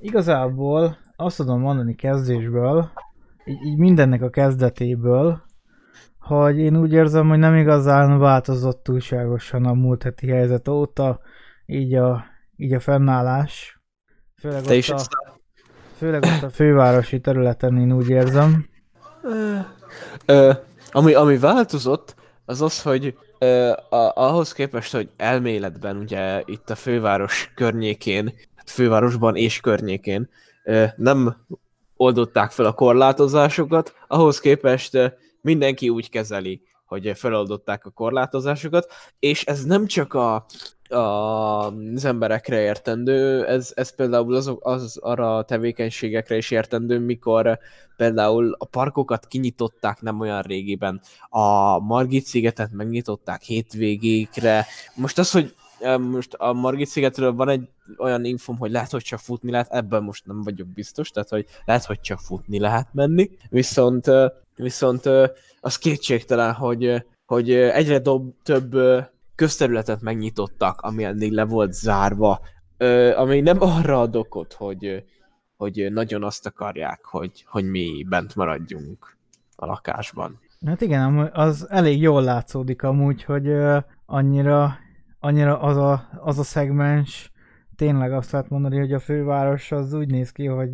Igazából azt tudom mondani kezdésből, így, így mindennek a kezdetéből, hogy én úgy érzem, hogy nem igazán változott túlságosan a múlt heti helyzet óta, így a, így a fennállás. Főleg Te ott, is a, főleg ott a fővárosi területen én úgy érzem. Ö, ami, ami változott, az az, hogy ö, a, ahhoz képest, hogy elméletben ugye itt a főváros környékén, fővárosban és környékén nem oldották fel a korlátozásokat, ahhoz képest mindenki úgy kezeli, hogy feloldották a korlátozásokat, és ez nem csak a, a, az emberekre értendő, ez, ez például az, az arra a tevékenységekre is értendő, mikor például a parkokat kinyitották nem olyan régiben, a Margit szigetet megnyitották hétvégékre. Most az, hogy most a Margit szigetről van egy olyan infom, hogy lehet, hogy csak futni lehet, ebben most nem vagyok biztos, tehát hogy lehet, hogy csak futni lehet menni, viszont, viszont az kétségtelen, hogy, hogy egyre dob, több közterületet megnyitottak, ami eddig le volt zárva, ami nem arra ad okot, hogy, hogy nagyon azt akarják, hogy, hogy mi bent maradjunk a lakásban. Hát igen, az elég jól látszódik amúgy, hogy annyira, annyira az a, az a szegmens, tényleg azt lehet mondani, hogy a főváros az úgy néz ki, hogy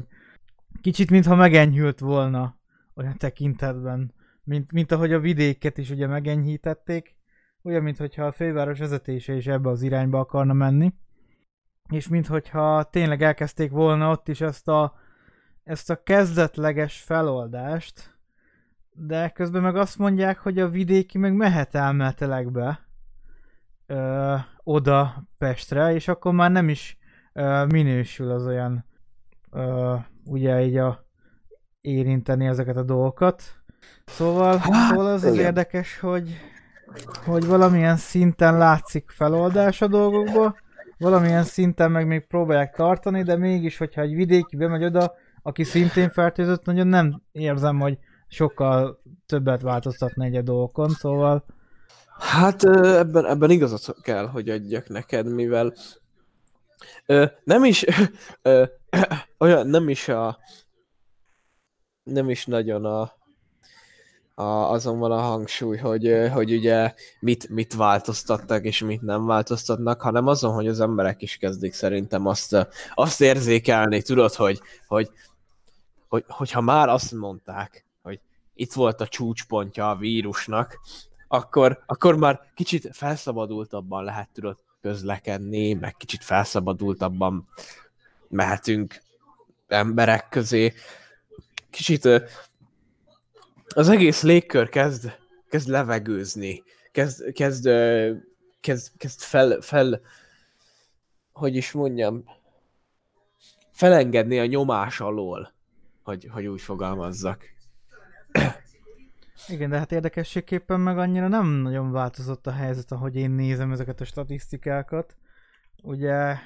kicsit mintha megenyhült volna olyan tekintetben, mint, mint ahogy a vidéket is ugye megenyhítették, olyan, mintha a főváros vezetése is ebbe az irányba akarna menni, és minthogyha tényleg elkezdték volna ott is ezt a, ezt a kezdetleges feloldást, de közben meg azt mondják, hogy a vidéki meg mehet elméletileg be ö, oda Pestre, és akkor már nem is ö, minősül az olyan ö, ugye így a érinteni ezeket a dolgokat. Szóval, Hát, szóval az az érdekes, hogy hogy valamilyen szinten látszik feloldás a dolgokba, valamilyen szinten meg még próbálják tartani, de mégis, hogyha egy vidéki bemegy oda, aki szintén fertőzött, nagyon nem érzem, hogy sokkal többet változtatna egy a dolgokon, szóval Hát ebben, ebben igazat kell, hogy adjak neked, mivel nem is olyan, nem is a nem is nagyon a, a azon van a hangsúly, hogy, hogy ugye mit, mit változtattak és mit nem változtatnak, hanem azon, hogy az emberek is kezdik szerintem azt, azt érzékelni, tudod, hogy, hogy, hogy, hogyha már azt mondták, hogy itt volt a csúcspontja a vírusnak, akkor, akkor már kicsit felszabadultabban lehet tudod közlekedni, meg kicsit felszabadultabban mehetünk emberek közé. Kicsit az egész légkör kezd, kezd levegőzni, kezd, kezd, kezd, kezd fel, fel, hogy is mondjam, felengedni a nyomás alól, hogy, hogy úgy fogalmazzak. Igen, de hát érdekességképpen meg annyira nem nagyon változott a helyzet, ahogy én nézem ezeket a statisztikákat. Ugye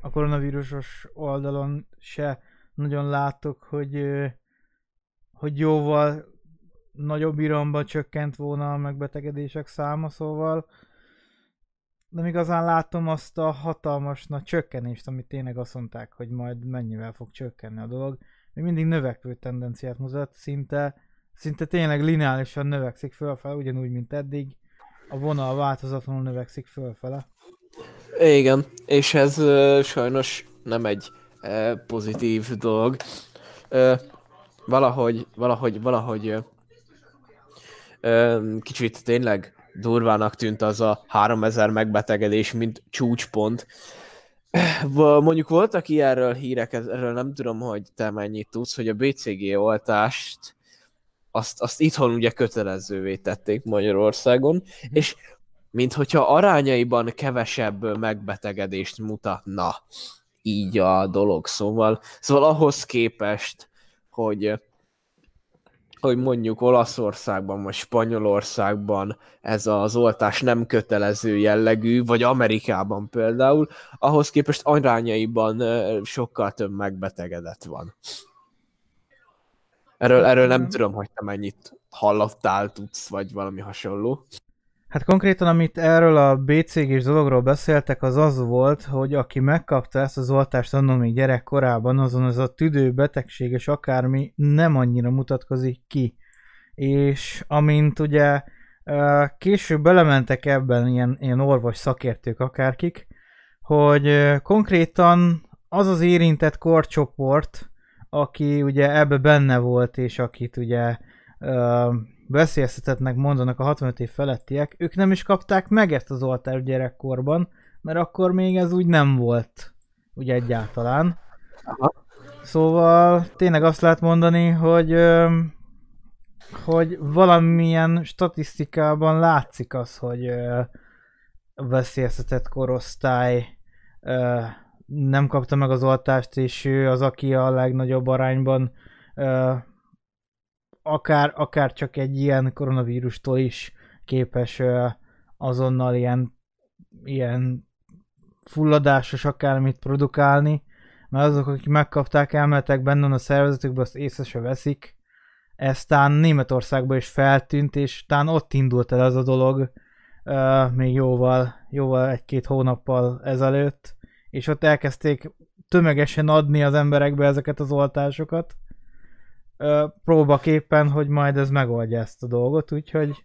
a koronavírusos oldalon se nagyon látok, hogy, hogy jóval nagyobb iramban csökkent volna a megbetegedések száma, szóval nem igazán látom azt a hatalmas nagy csökkenést, amit tényleg azt mondták, hogy majd mennyivel fog csökkenni a dolog. Még mindig növekvő tendenciát mutat, szinte, szinte tényleg lineálisan növekszik fölfele, ugyanúgy, mint eddig. A vonal változatlanul növekszik fölfele. Igen, és ez ö, sajnos nem egy ö, pozitív dolog. Ö, valahogy, valahogy, valahogy ö, kicsit tényleg durvának tűnt az a 3000 megbetegedés, mint csúcspont. Mondjuk voltak ilyenről hírek, erről nem tudom, hogy te mennyit tudsz, hogy a BCG oltást azt, azt itthon ugye kötelezővé tették Magyarországon, és mint hogyha arányaiban kevesebb megbetegedést mutatna így a dolog. Szóval, szóval ahhoz képest, hogy hogy mondjuk Olaszországban vagy Spanyolországban ez az oltás nem kötelező jellegű, vagy Amerikában például, ahhoz képest arányaiban sokkal több megbetegedett van. Erről, erről nem tudom, hogy te mennyit hallottál, tudsz, vagy valami hasonló. Hát konkrétan, amit erről a BCG-s dologról beszéltek, az az volt, hogy aki megkapta ezt az oltást annól még gyerekkorában, azon az a tüdő betegség és akármi nem annyira mutatkozik ki. És amint ugye később belementek ebben ilyen, ilyen orvos szakértők akárkik, hogy konkrétan az az érintett korcsoport, aki ugye ebbe benne volt, és akit ugye veszélyeztetetnek mondanak a 65 év felettiek, ők nem is kapták meg ezt az oltást gyerekkorban, mert akkor még ez úgy nem volt, ugye egyáltalán. Aha. Szóval tényleg azt lehet mondani, hogy hogy valamilyen statisztikában látszik az, hogy veszélyeztetett korosztály nem kapta meg az oltást, és ő az, aki a legnagyobb arányban akár, akár csak egy ilyen koronavírustól is képes azonnal ilyen, ilyen fulladásos akármit produkálni, mert azok, akik megkapták elméletek benne a szervezetükben, azt észre se veszik. Ez tán Németországban is feltűnt, és tán ott indult el ez a dolog uh, még jóval, jóval egy-két hónappal ezelőtt, és ott elkezdték tömegesen adni az emberekbe ezeket az oltásokat, próbaképpen, hogy majd ez megoldja ezt a dolgot, úgyhogy...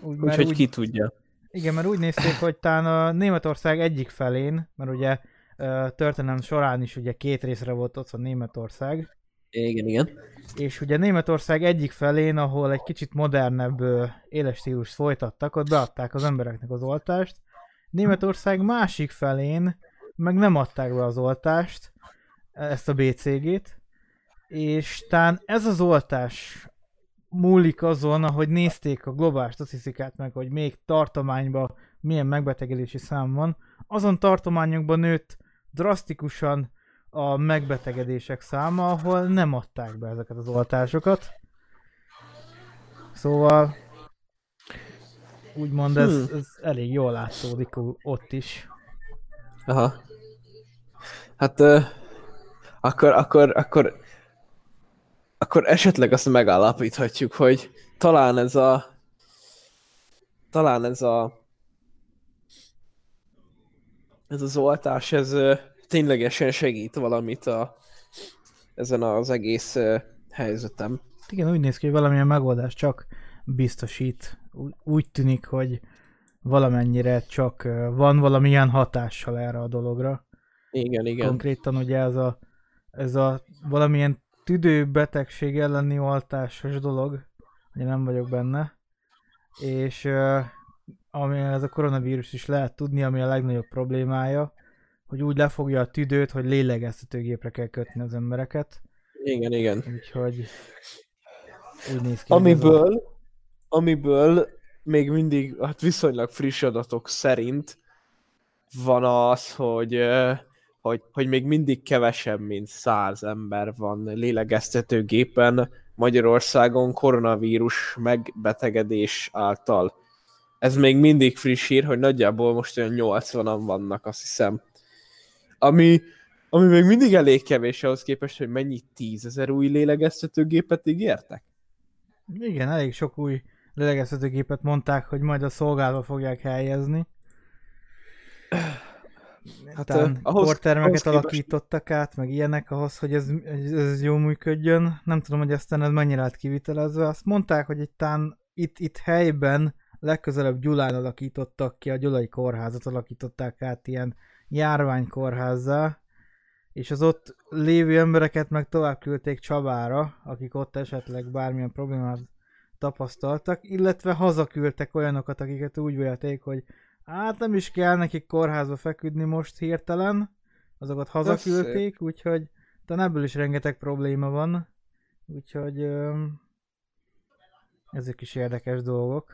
Úgy, úgyhogy úgy, ki tudja. Igen, mert úgy nézték, hogy talán a Németország egyik felén, mert ugye történelem során is ugye két részre volt ott a Németország. Igen, igen. És ugye Németország egyik felén, ahol egy kicsit modernebb éles stílus folytattak, ott beadták az embereknek az oltást. Németország másik felén meg nem adták be az oltást, ezt a BCG-t, és tán ez az oltás múlik azon, ahogy nézték a globális statisztikát meg, hogy még tartományban milyen megbetegedési szám van, azon tartományokban nőtt drasztikusan a megbetegedések száma, ahol nem adták be ezeket az oltásokat. Szóval úgymond ez, hmm. ez elég jól látszódik ott is. Aha. Hát akkor, akkor, akkor, akkor esetleg azt megállapíthatjuk, hogy talán ez a talán ez a ez az oltás, ez ténylegesen segít valamit a, ezen az egész helyzetem. Igen, úgy néz ki, hogy valamilyen megoldás csak biztosít. Úgy tűnik, hogy valamennyire csak van valamilyen hatással erre a dologra. Igen, igen. Konkrétan ugye ez a ez a valamilyen tüdőbetegség elleni oltásos dolog, hogy nem vagyok benne, és ami ez a koronavírus is lehet tudni, ami a legnagyobb problémája, hogy úgy lefogja a tüdőt, hogy lélegeztetőgépre kell kötni az embereket. Igen, igen. Úgyhogy úgy néz ki. Amiből, a... amiből még mindig hát viszonylag friss adatok szerint van az, hogy hogy, hogy még mindig kevesebb, mint száz ember van lélegeztetőgépen Magyarországon koronavírus megbetegedés által. Ez még mindig friss hír, hogy nagyjából most olyan 80-an vannak, azt hiszem. Ami, ami még mindig elég kevés ahhoz képest, hogy mennyi tízezer új lélegeztetőgépet ígértek. Igen, elég sok új lélegeztetőgépet mondták, hogy majd a szolgálva fogják helyezni. Hát, uh, ahhoz, kortermeket ahhoz alakítottak képest... át, meg ilyenek ahhoz, hogy ez, ez jó működjön. Nem tudom, hogy aztán ez mennyire lett kivitelezve. Azt mondták, hogy itt, tán, itt, itt helyben legközelebb Gyulán alakítottak ki, a Gyulai kórházat alakították át ilyen járványkórházzá, és az ott lévő embereket meg tovább küldték Csabára, akik ott esetleg bármilyen problémát tapasztaltak, illetve hazaküldtek olyanokat, akiket úgy vélték, hogy Hát nem is kell nekik kórházba feküdni most hirtelen, azokat hazaküldték, úgyhogy de ebből is rengeteg probléma van, úgyhogy ö, ezek is érdekes dolgok.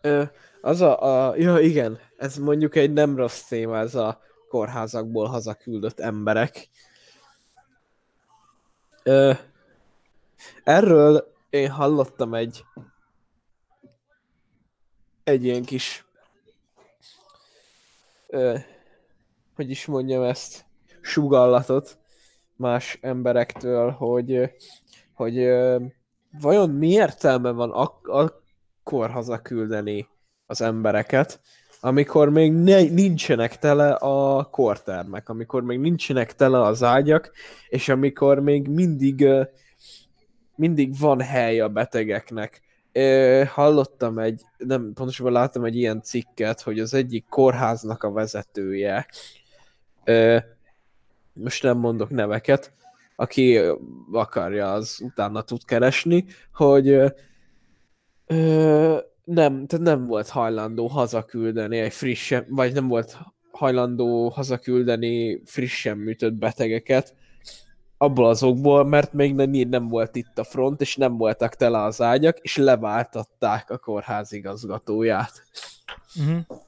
Ö, az a, a, ja igen, ez mondjuk egy nem rossz téma, ez a kórházakból hazaküldött emberek. Ö, erről én hallottam egy egy ilyen kis ö, hogy is mondjam ezt, sugallatot más emberektől, hogy, hogy ö, vajon mi értelme van ak- akkor hazaküldeni az embereket, amikor még ne, nincsenek tele a kortermek, amikor még nincsenek tele az ágyak, és amikor még mindig, mindig van hely a betegeknek. Hallottam egy, nem pontosabban láttam egy ilyen cikket, hogy az egyik kórháznak a vezetője, most nem mondok neveket, aki akarja, az utána tud keresni, hogy nem, tehát nem volt hajlandó hazaküldeni egy frissen, vagy nem volt hajlandó hazaküldeni frissen műtött betegeket, abból azokból, mert még nem, nem volt itt a front, és nem voltak tele az ágyak, és leváltatták a kórház igazgatóját. Uh-huh.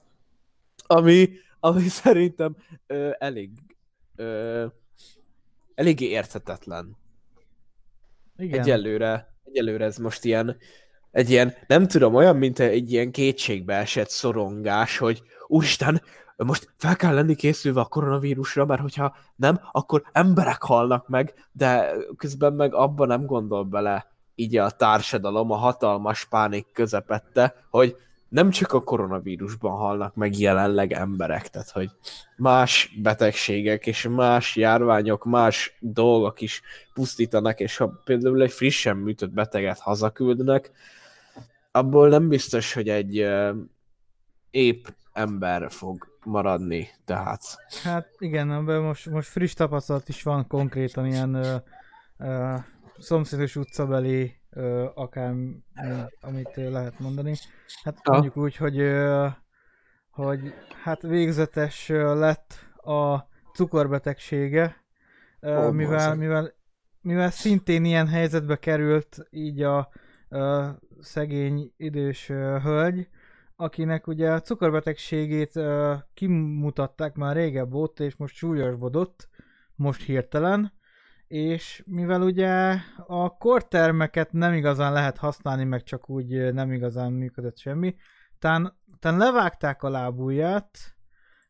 Ami, ami szerintem ö, elég ö, eléggé érthetetlen. Igen. Egyelőre, egyelőre ez most ilyen egy ilyen, nem tudom, olyan, mint egy ilyen kétségbe esett szorongás, hogy úristen, most fel kell lenni készülve a koronavírusra, mert hogyha nem, akkor emberek halnak meg, de közben meg abban nem gondol bele így a társadalom a hatalmas pánik közepette, hogy nem csak a koronavírusban halnak meg jelenleg emberek, tehát hogy más betegségek és más járványok, más dolgok is pusztítanak, és ha például egy frissen műtött beteget hazaküldnek, abból nem biztos, hogy egy épp ember fog maradni, tehát. Hát igen, ebben most, most friss tapasztalat is van konkrétan ilyen uh, uh, szomszédos utcabeli uh, akár amit lehet mondani. Hát ah. mondjuk úgy, hogy, uh, hogy hát végzetes lett a cukorbetegsége, oh, mivel, mivel, mivel szintén ilyen helyzetbe került így a uh, szegény idős uh, hölgy, akinek ugye a cukorbetegségét uh, kimutatták már régebb óta, és most súlyosbodott, most hirtelen, és mivel ugye a kortermeket nem igazán lehet használni, meg csak úgy nem igazán működött semmi, tán, tán levágták a lábujját,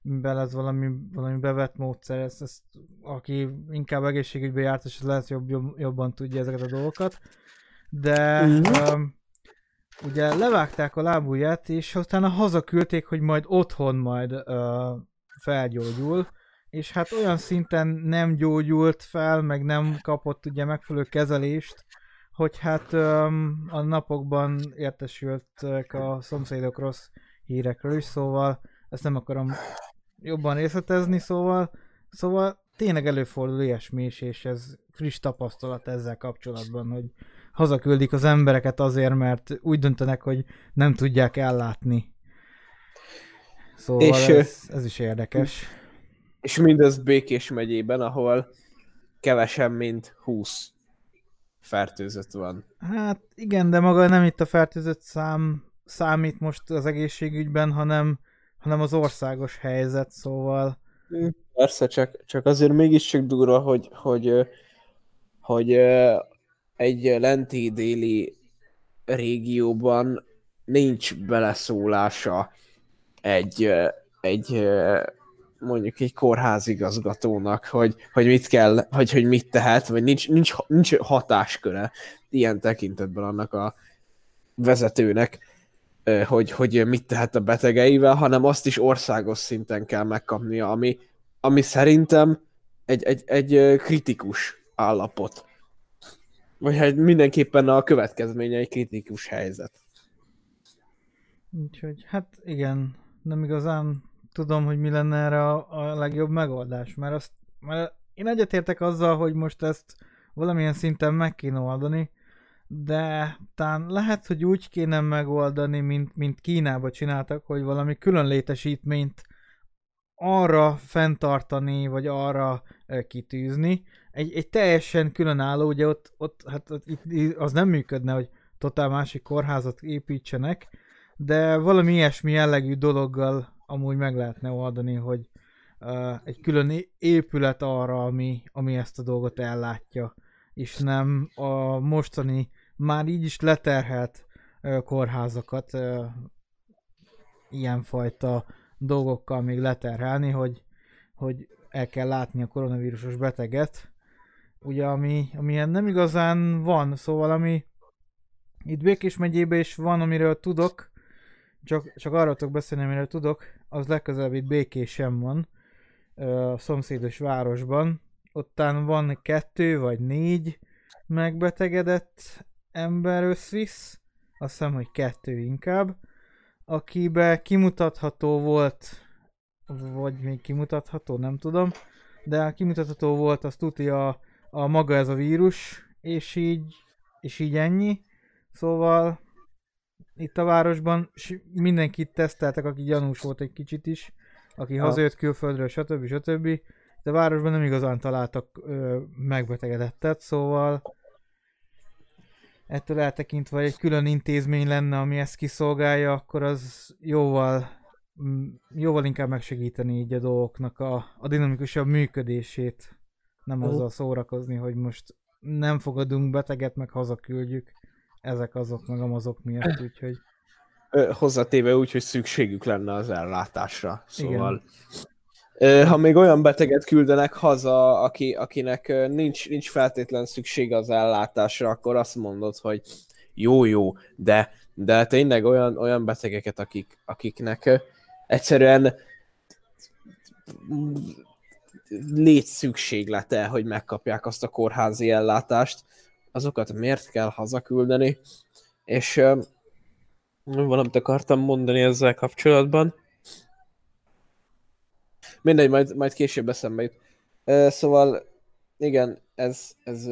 mivel ez valami, valami bevett módszer, ezt, ezt, aki inkább egészségügybe járt, és lehet jobb, jobb, jobban tudja ezeket a dolgokat, de mm. um, ugye levágták a lábujját, és utána hazaküldték, hogy majd otthon majd uh, felgyógyul, és hát olyan szinten nem gyógyult fel, meg nem kapott ugye megfelelő kezelést, hogy hát um, a napokban értesültek a szomszédok rossz hírekről is, szóval ezt nem akarom jobban részletezni, szóval, szóval tényleg előfordul ilyesmi is, és ez friss tapasztalat ezzel kapcsolatban, hogy hazaküldik az embereket azért, mert úgy döntenek, hogy nem tudják ellátni. Szóval és, ez, ez is érdekes. És mindez Békés megyében, ahol kevesebb, mint 20 fertőzött van. Hát igen, de maga nem itt a fertőzött szám számít most az egészségügyben, hanem, hanem az országos helyzet, szóval... Persze, csak, csak azért mégiscsak durva, hogy, hogy, hogy egy lenti déli régióban nincs beleszólása egy, egy mondjuk egy kórházigazgatónak, hogy, hogy mit kell, vagy hogy mit tehet, vagy nincs, nincs, nincs hatásköre ilyen tekintetben annak a vezetőnek, hogy, hogy mit tehet a betegeivel, hanem azt is országos szinten kell megkapnia, ami, ami szerintem egy, egy, egy kritikus állapot. Vagy hát mindenképpen a következménye egy kritikus helyzet. Úgyhogy hát igen, nem igazán tudom, hogy mi lenne erre a, a legjobb megoldás, mert, azt, mert én egyetértek azzal, hogy most ezt valamilyen szinten meg kéne oldani, de talán lehet, hogy úgy kéne megoldani, mint, mint Kínába csináltak, hogy valami külön létesítményt arra fenntartani, vagy arra kitűzni. Egy, egy teljesen különálló, ugye ott, ott hát az nem működne, hogy totál másik kórházat építsenek, de valami ilyesmi jellegű dologgal amúgy meg lehetne oldani, hogy uh, egy külön épület arra, ami, ami ezt a dolgot ellátja, és nem a mostani, már így is leterhelt uh, kórházakat uh, ilyenfajta dolgokkal még leterhelni, hogy, hogy el kell látni a koronavírusos beteget, ugye ami, amilyen nem igazán van, szóval ami Itt Békés megyében is van, amiről tudok, csak, csak arról tudok beszélni, amiről tudok, az legközelebb itt Békésen van, a szomszédos városban. Ottán van kettő vagy négy megbetegedett ember összvisz, azt hiszem, hogy kettő inkább, akibe kimutatható volt, vagy még kimutatható, nem tudom, de kimutatható volt, az tudja a, a maga ez a vírus, és így, és így ennyi. Szóval itt a városban mindenkit teszteltek, aki gyanús volt egy kicsit is, aki ha. hazajött külföldről, stb. stb. De a városban nem igazán találtak ö, megbetegedettet, szóval ettől eltekintve, egy külön intézmény lenne, ami ezt kiszolgálja, akkor az jóval, jóval inkább megsegíteni így a dolgoknak a, a dinamikusabb működését. Nem uh. azzal szórakozni, hogy most nem fogadunk beteget, meg hazaküldjük. Ezek azok, meg azok miatt, úgyhogy... Hozzátéve úgy, hogy szükségük lenne az ellátásra. Szóval... Igen. Ha még olyan beteget küldenek haza, aki, akinek nincs, nincs feltétlen szüksége az ellátásra, akkor azt mondod, hogy jó, jó, de, de tényleg olyan, olyan betegeket, akik, akiknek egyszerűen légy szükséglete, hogy megkapják azt a kórházi ellátást, azokat miért kell hazaküldeni, és valamit akartam mondani ezzel kapcsolatban. Mindegy, majd, majd később eszembe jut. Szóval, igen, ez, ez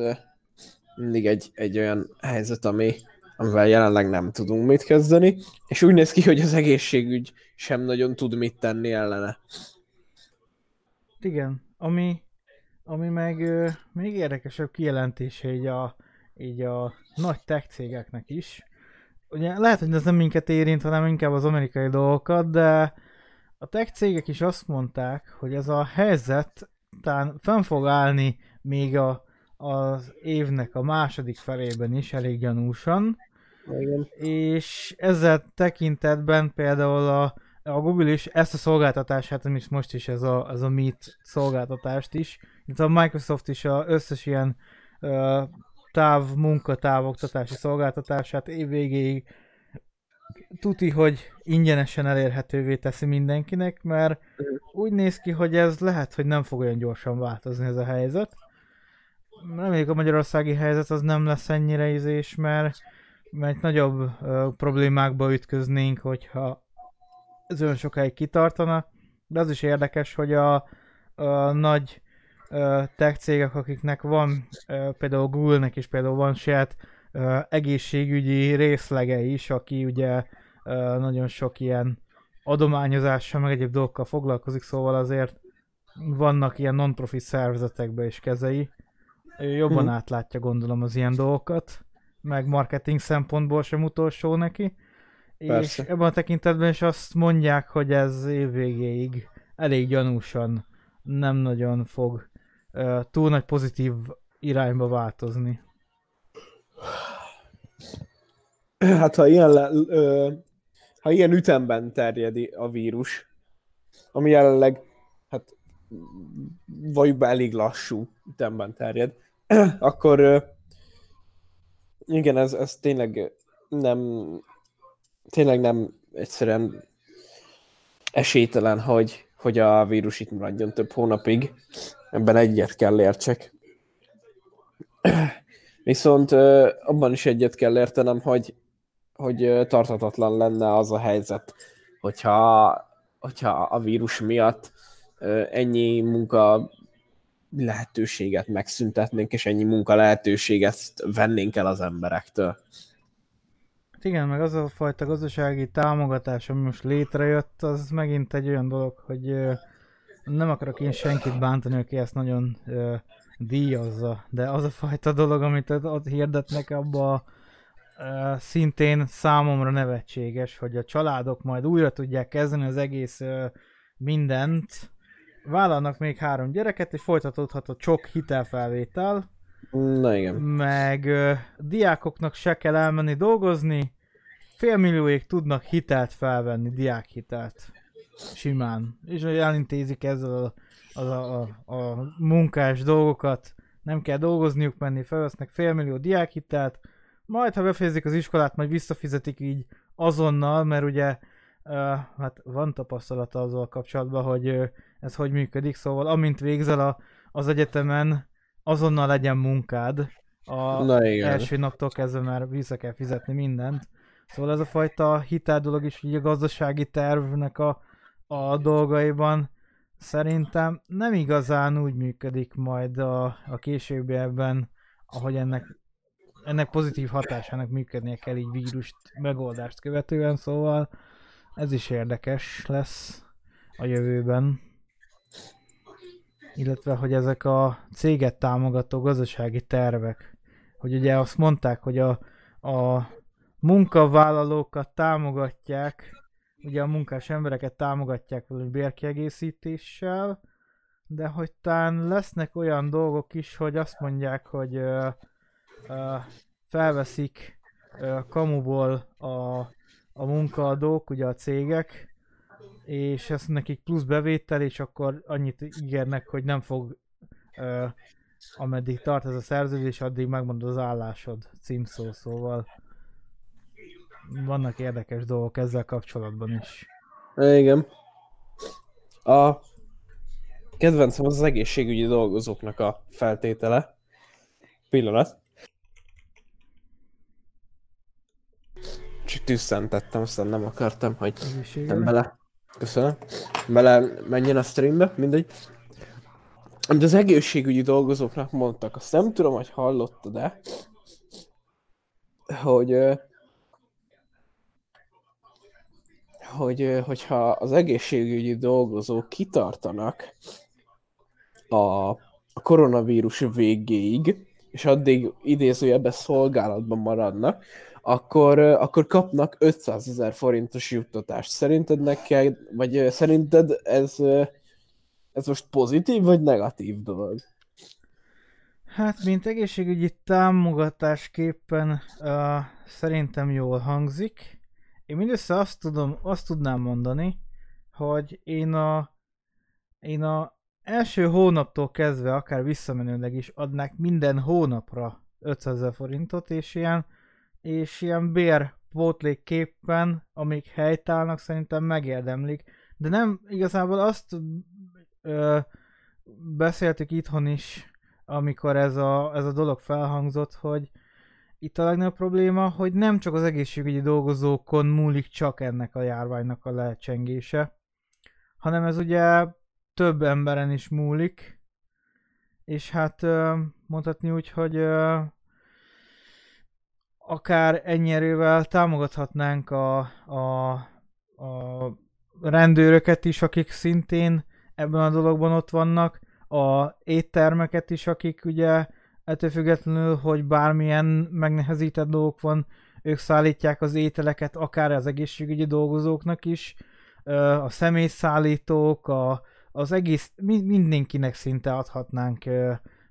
mindig egy, egy olyan helyzet, ami, amivel jelenleg nem tudunk mit kezdeni, és úgy néz ki, hogy az egészségügy sem nagyon tud mit tenni ellene. Igen, ami, ami meg ö, még érdekesebb kijelentése így a, így a nagy tech cégeknek is. Ugye lehet, hogy ez nem minket érint, hanem inkább az amerikai dolgokat, de a tech cégek is azt mondták, hogy ez a helyzet talán fenn fog állni még a, az évnek a második felében is elég gyanúsan. Igen. És ezzel tekintetben például a a Google is ezt a szolgáltatását, amit most is ez a, ez a Meet szolgáltatást is, itt a Microsoft is a összes ilyen uh, táv, munkatáv oktatási szolgáltatását évvégéig tuti, hogy ingyenesen elérhetővé teszi mindenkinek, mert úgy néz ki, hogy ez lehet, hogy nem fog olyan gyorsan változni ez a helyzet. Reméljük a magyarországi helyzet az nem lesz ennyire ízés, mert, mert nagyobb uh, problémákba ütköznénk, hogyha ez olyan sokáig kitartana, de az is érdekes, hogy a, a nagy uh, tech cégek, akiknek van, uh, például Google-nek is például van saját egészségügyi részlege is, aki ugye nagyon sok ilyen adományozással, meg egyéb dolgokkal foglalkozik, szóval azért vannak ilyen non-profit szervezetekben is kezei. Ő jobban hmm. átlátja gondolom az ilyen dolgokat, meg marketing szempontból sem utolsó neki. Persze. És ebben a tekintetben is azt mondják, hogy ez évvégéig elég gyanúsan nem nagyon fog uh, túl nagy pozitív irányba változni. Hát ha ilyen, le, ö, ha ilyen ütemben terjed a vírus, ami jelenleg hát vagy be elég lassú ütemben terjed, akkor ö, igen, ez, ez tényleg nem tényleg nem egyszerűen esélytelen, hogy, hogy a vírus itt maradjon több hónapig. Ebben egyet kell értsek. Viszont abban is egyet kell értenem, hogy, hogy tartatatlan lenne az a helyzet, hogyha, hogyha a vírus miatt ennyi munka lehetőséget megszüntetnénk, és ennyi munka lehetőséget vennénk el az emberektől. Hát igen, meg az a fajta gazdasági támogatás, ami most létrejött, az megint egy olyan dolog, hogy nem akarok én senkit bántani, aki ezt nagyon díjazza, de az a fajta dolog, amit ott hirdetnek, abba uh, szintén számomra nevetséges, hogy a családok majd újra tudják kezdeni az egész uh, mindent, vállalnak még három gyereket, és folytatódhat a csok hitelfelvétel, Na igen. Meg uh, diákoknak se kell elmenni dolgozni, félmillióig tudnak hitelt felvenni, diákhitelt. Simán. És hogy elintézik ezzel a, a, a, a munkás dolgokat, nem kell dolgozniuk menni, felvesznek félmillió diákhitelt, majd ha befejezik az iskolát, majd visszafizetik így azonnal, mert ugye uh, hát van tapasztalata azzal kapcsolatban, hogy uh, ez hogy működik, szóval amint végzel a, az egyetemen, azonnal legyen munkád, a Na igen. első naptól kezdve már vissza kell fizetni mindent. Szóval ez a fajta hitel dolog is így a gazdasági tervnek a, a dolgaiban szerintem nem igazán úgy működik majd a, a későbbiekben, ahogy ennek, ennek pozitív hatásának működnie kell így vírust megoldást követően, szóval ez is érdekes lesz a jövőben. Illetve, hogy ezek a céget támogató gazdasági tervek, hogy ugye azt mondták, hogy a, a munkavállalókat támogatják, ugye a munkás embereket támogatják valami bérkiegészítéssel, de hogy talán lesznek olyan dolgok is, hogy azt mondják, hogy ö, ö, felveszik ö, kamuból a, a munkaadók, ugye a cégek, és ez nekik plusz bevétel, és akkor annyit ígérnek, hogy nem fog ö, ameddig tart ez a szerződés, addig megmondod az állásod címszó, szóval vannak érdekes dolgok ezzel kapcsolatban is. Igen. A kedvencem az az egészségügyi dolgozóknak a feltétele. Pillanat. Csak tüsszentettem, aztán nem akartam, hogy nem bele. Köszönöm. Bele menjen a streambe, mindegy. De az egészségügyi dolgozóknak mondtak, azt nem tudom, hogy hallottad-e, hogy ö, hogy hogyha az egészségügyi dolgozók kitartanak a, a koronavírus végéig, és addig idézőjelben szolgálatban maradnak, akkor, akkor kapnak 500 ezer forintos juttatást. Szerinted neked, vagy szerinted ez, ez most pozitív, vagy negatív dolog? Hát, mint egészségügyi támogatásképpen uh, szerintem jól hangzik. Én mindössze azt tudom, azt tudnám mondani, hogy én a, én a első hónaptól kezdve, akár visszamenőleg is adnák minden hónapra 500 ezer forintot, és ilyen, és ilyen bér pótlékképpen, amik helytállnak, szerintem megérdemlik. De nem igazából azt ö, beszéltük itthon is, amikor ez a, ez a dolog felhangzott, hogy itt a legnagyobb probléma, hogy nem csak az egészségügyi dolgozókon múlik csak ennek a járványnak a lecsengése, hanem ez ugye több emberen is múlik, és hát mondhatni úgy, hogy akár ennyi erővel támogathatnánk a, a, a rendőröket is, akik szintén ebben a dologban ott vannak, a éttermeket is, akik ugye ettől függetlenül, hogy bármilyen megnehezített dolgok van, ők szállítják az ételeket, akár az egészségügyi dolgozóknak is, a személyszállítók, a, az egész, mi- mindenkinek szinte adhatnánk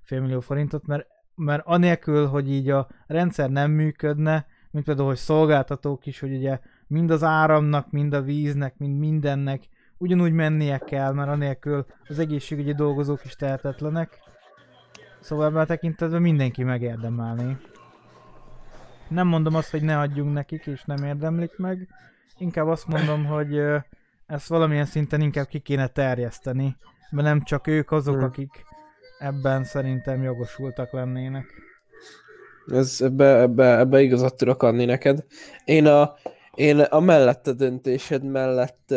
félmillió forintot, mert, mert anélkül, hogy így a rendszer nem működne, mint például, hogy szolgáltatók is, hogy ugye mind az áramnak, mind a víznek, mind mindennek ugyanúgy mennie kell, mert anélkül az egészségügyi dolgozók is tehetetlenek. Szóval ebben a tekintetben mindenki megérdemelné. Nem mondom azt, hogy ne adjunk nekik, és nem érdemlik meg. Inkább azt mondom, hogy ezt valamilyen szinten inkább ki kéne terjeszteni, mert nem csak ők azok, Hmm. akik ebben szerintem jogosultak lennének. Ez, ebbe, ebbe, ebbe igazat tudok adni neked. Én a, én a mellette döntésed mellett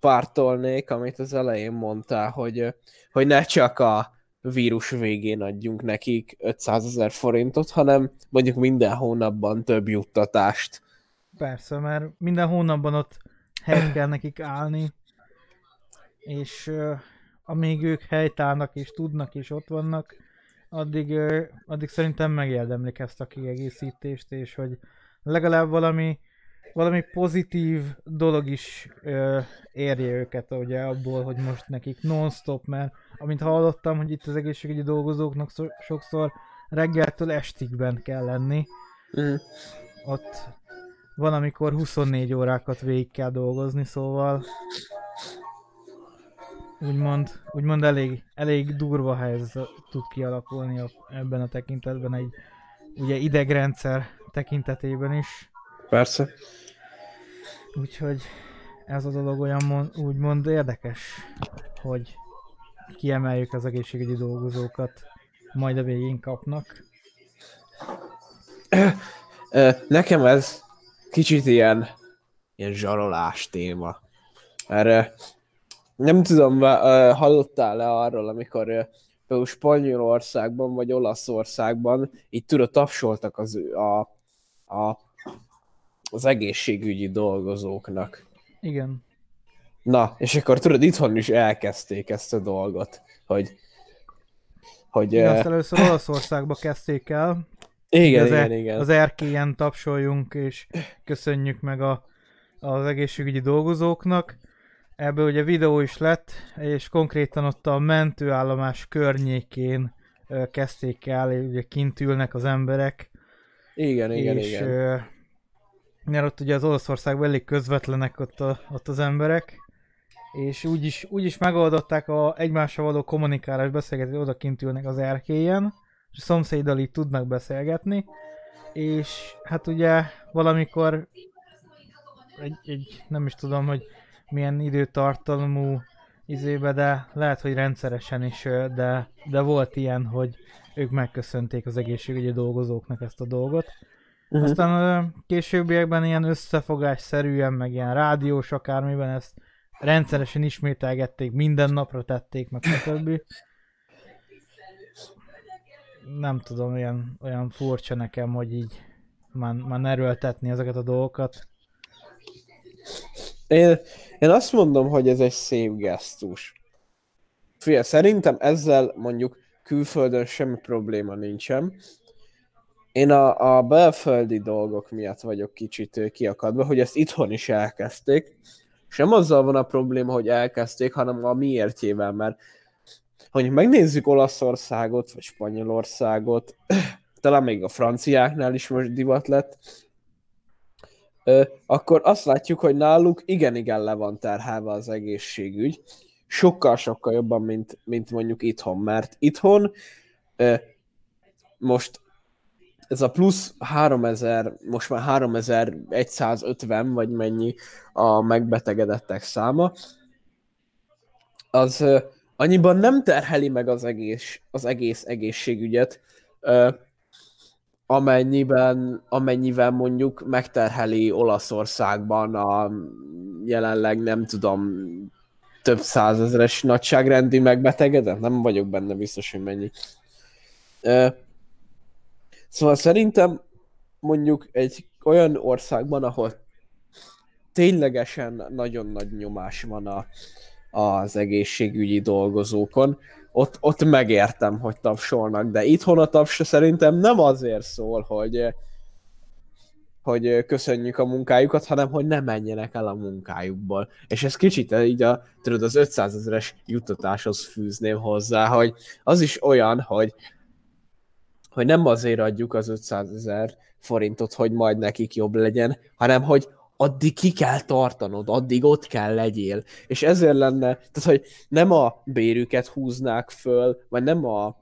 pártolnék, amit az elején mondtál, hogy, hogy ne csak a vírus végén adjunk nekik 500 ezer forintot, hanem mondjuk minden hónapban több juttatást. Persze, mert minden hónapban ott helyt kell nekik állni, és uh, amíg ők helytállnak és tudnak és ott vannak, addig, uh, addig szerintem megérdemlik ezt a kiegészítést, és hogy legalább valami, valami pozitív dolog is uh, érje őket ugye abból, hogy most nekik non-stop, mert amint hallottam, hogy itt az egészségügyi dolgozóknak szo- sokszor reggeltől estigben kell lenni, Mm. ott van, amikor 24 órákat végig kell dolgozni, szóval úgymond, úgymond elég, elég durva helyzet tud kialakulni a, ebben a tekintetben egy ugye idegrendszer tekintetében is. Persze. Úgyhogy ez a dolog olyan mond, úgymond érdekes, hogy kiemeljük az egészségügyi dolgozókat, majd a végén kapnak. Nekem ez kicsit ilyen, ilyen zsarolás téma. Erre nem tudom, hallottál-e arról, amikor például Spanyolországban vagy Olaszországban így tudod, tapsoltak az, a, a, az egészségügyi dolgozóknak. Igen. Na, és akkor tudod, itthon is elkezdték ezt a dolgot, hogy... hogy igen, uh... először Olaszországba kezdték el. Igen, az igen, er, igen. Az erkélyen tapsoljunk, és köszönjük meg a, az egészségügyi dolgozóknak. Ebből ugye videó is lett, és konkrétan ott a mentőállomás környékén kezdték el, ugye kint ülnek az emberek. Igen, igen, és, igen. Mert ott ugye az Olaszországban elég közvetlenek ott, a, ott az emberek, és úgy is, úgy is megoldották a egymással való kommunikálás beszélgetést, oda kint ülnek az erkélyen, és a szomszéddal így tudnak beszélgetni, és hát ugye valamikor egy, egy nem is tudom, hogy milyen időtartalmú izébe, de lehet, hogy rendszeresen is, de, de volt ilyen, hogy ők megköszönték az egészségügyi dolgozóknak ezt a dolgot. Uh-huh. Aztán későbbiekben ilyen összefogásszerűen, meg ilyen rádiós akármiben ezt rendszeresen ismételgették, minden napra tették, meg stb. Nem tudom, olyan, olyan furcsa nekem, hogy így már, már erőltetni ezeket a dolgokat. Én, én azt mondom, hogy ez egy szép gesztus. Fia, szerintem ezzel mondjuk külföldön semmi probléma nincsen. Én a, a belföldi dolgok miatt vagyok kicsit kiakadva, hogy ezt itthon is elkezdték. Sem azzal van a probléma, hogy elkezdték, hanem a miértjével, mert hogy megnézzük Olaszországot, vagy Spanyolországot, talán még a franciáknál is most divat lett, akkor azt látjuk, hogy náluk igen-igen le van terhelve az egészségügy, sokkal-sokkal jobban, mint, mint mondjuk itthon, mert itthon most ez a plusz 3000, most már 3150 vagy mennyi a megbetegedettek száma, az annyiban nem terheli meg az egész, az egész egészségügyet, amennyiben, amennyivel mondjuk megterheli Olaszországban a jelenleg nem tudom több százezeres nagyságrendi megbetegedet? Nem vagyok benne biztos, hogy mennyi. Szóval szerintem mondjuk egy olyan országban, ahol ténylegesen nagyon nagy nyomás van a, az egészségügyi dolgozókon, ott, ott megértem, hogy tapsolnak, de itthon a taps szerintem nem azért szól, hogy, hogy köszönjük a munkájukat, hanem hogy ne menjenek el a munkájukból. És ez kicsit így a, tudod, az 500 ezeres juttatáshoz fűzném hozzá, hogy az is olyan, hogy, hogy nem azért adjuk az 500 ezer forintot, hogy majd nekik jobb legyen, hanem hogy addig ki kell tartanod, addig ott kell legyél. És ezért lenne, tehát hogy nem a bérüket húznák föl, vagy nem a,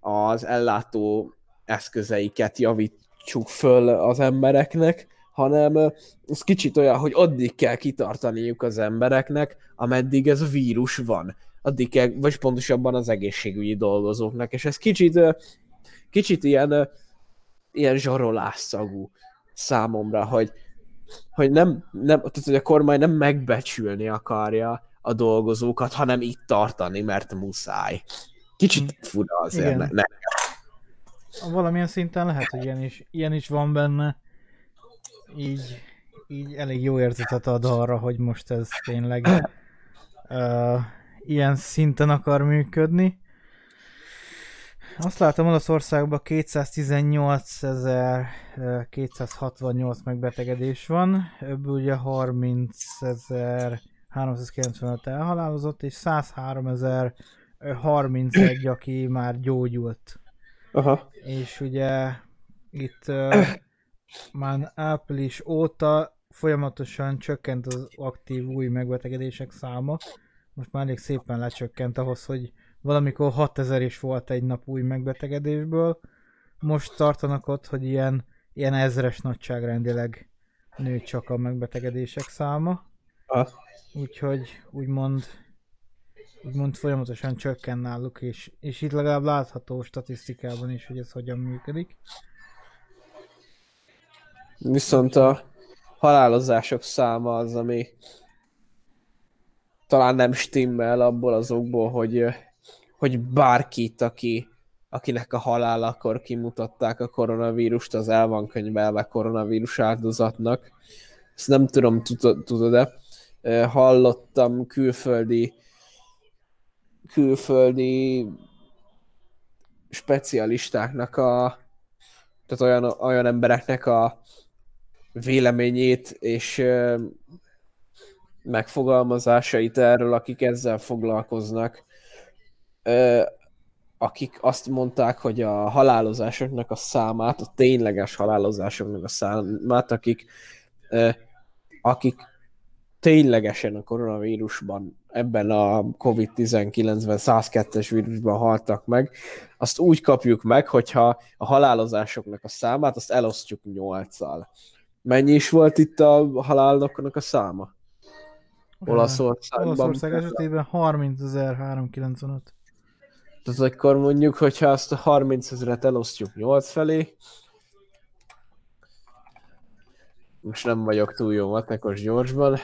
az ellátó eszközeiket javítsuk föl az embereknek, hanem ez kicsit olyan, hogy addig kell kitartaniuk az embereknek, ameddig ez a vírus van. Addig kell, vagy pontosabban az egészségügyi dolgozóknak, és ez kicsit, kicsit ilyen, ilyen zsarolás szagú számomra, hogy hogy nem, nem tehát, hogy a kormány nem megbecsülni akarja a dolgozókat, hanem itt tartani, mert muszáj. Kicsit hm. fura azért. Igen. Ne, ne. Valamilyen szinten lehet, hogy ilyen is, ilyen is van benne. Így, így elég jó érzetet ad arra, hogy most ez tényleg uh, ilyen szinten akar működni. Azt látom, Olaszországban 218.268 megbetegedés van, ebből ugye 30.395 elhalálozott, és 103.031, aki már gyógyult. Aha. És ugye itt uh, már április óta folyamatosan csökkent az aktív új megbetegedések száma. Most már elég szépen lecsökkent ahhoz, hogy valamikor 6000 is volt egy nap új megbetegedésből, most tartanak ott, hogy ilyen ilyen ezres nagyságrendileg nőtt csak a megbetegedések száma. Ah. Úgyhogy úgymond, úgymond folyamatosan csökken náluk, és, és itt legalább látható statisztikában is, hogy ez hogyan működik. Viszont a halálozások száma az, ami talán nem stimmel abból azokból, hogy, hogy bárkit, aki, akinek a halálakor kimutatták a koronavírust, az el van könyvelve koronavírus áldozatnak. Ezt nem tudom, tudod-e? Hallottam külföldi külföldi specialistáknak a tehát olyan, olyan embereknek a véleményét és megfogalmazásait erről, akik ezzel foglalkoznak, akik azt mondták, hogy a halálozásoknak a számát, a tényleges halálozásoknak a számát, akik, akik ténylegesen a koronavírusban, ebben a COVID-19-ben 102-es vírusban haltak meg, azt úgy kapjuk meg, hogyha a halálozásoknak a számát, azt elosztjuk 8-szal. Mennyi is volt itt a haláloknak a száma? Olaszországban. Olaszország esetében 30.395. Tehát akkor mondjuk, hogyha azt a 30 ezeret elosztjuk 8 felé, most nem vagyok túl jó matekos gyorsban.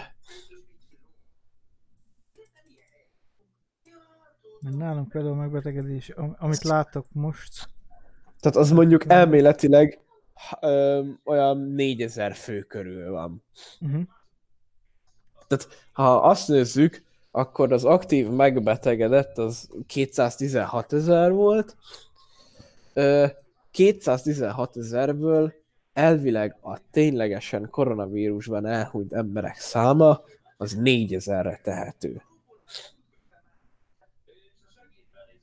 Nálunk például megbetegedés, amit látok most. Tehát az mondjuk elméletileg ö, olyan 4000 fő körül van. Uh-huh. Tehát ha azt nézzük, akkor az aktív megbetegedett az 216 ezer volt. Ö, 216 ezerből elvileg a ténylegesen koronavírusban elhúnyt emberek száma az 4000-re tehető.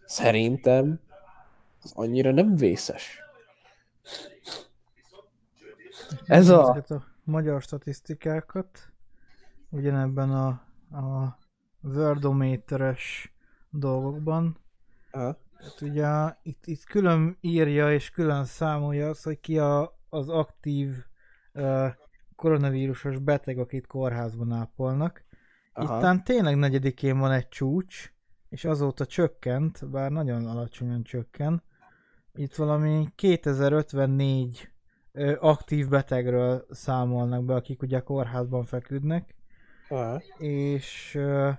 Szerintem az annyira nem vészes. Ez a... a magyar statisztikákat ugyanebben a, a wordométeres dolgokban. Aha. Hát ugye itt, itt külön írja és külön számolja az, hogy ki a, az aktív uh, koronavírusos beteg, akit kórházban ápolnak. Itt tényleg negyedikén van egy csúcs, és azóta csökkent, bár nagyon alacsonyan csökken. Itt valami 2054 ö, aktív betegről számolnak be, akik ugye kórházban feküdnek. Aha. És ö,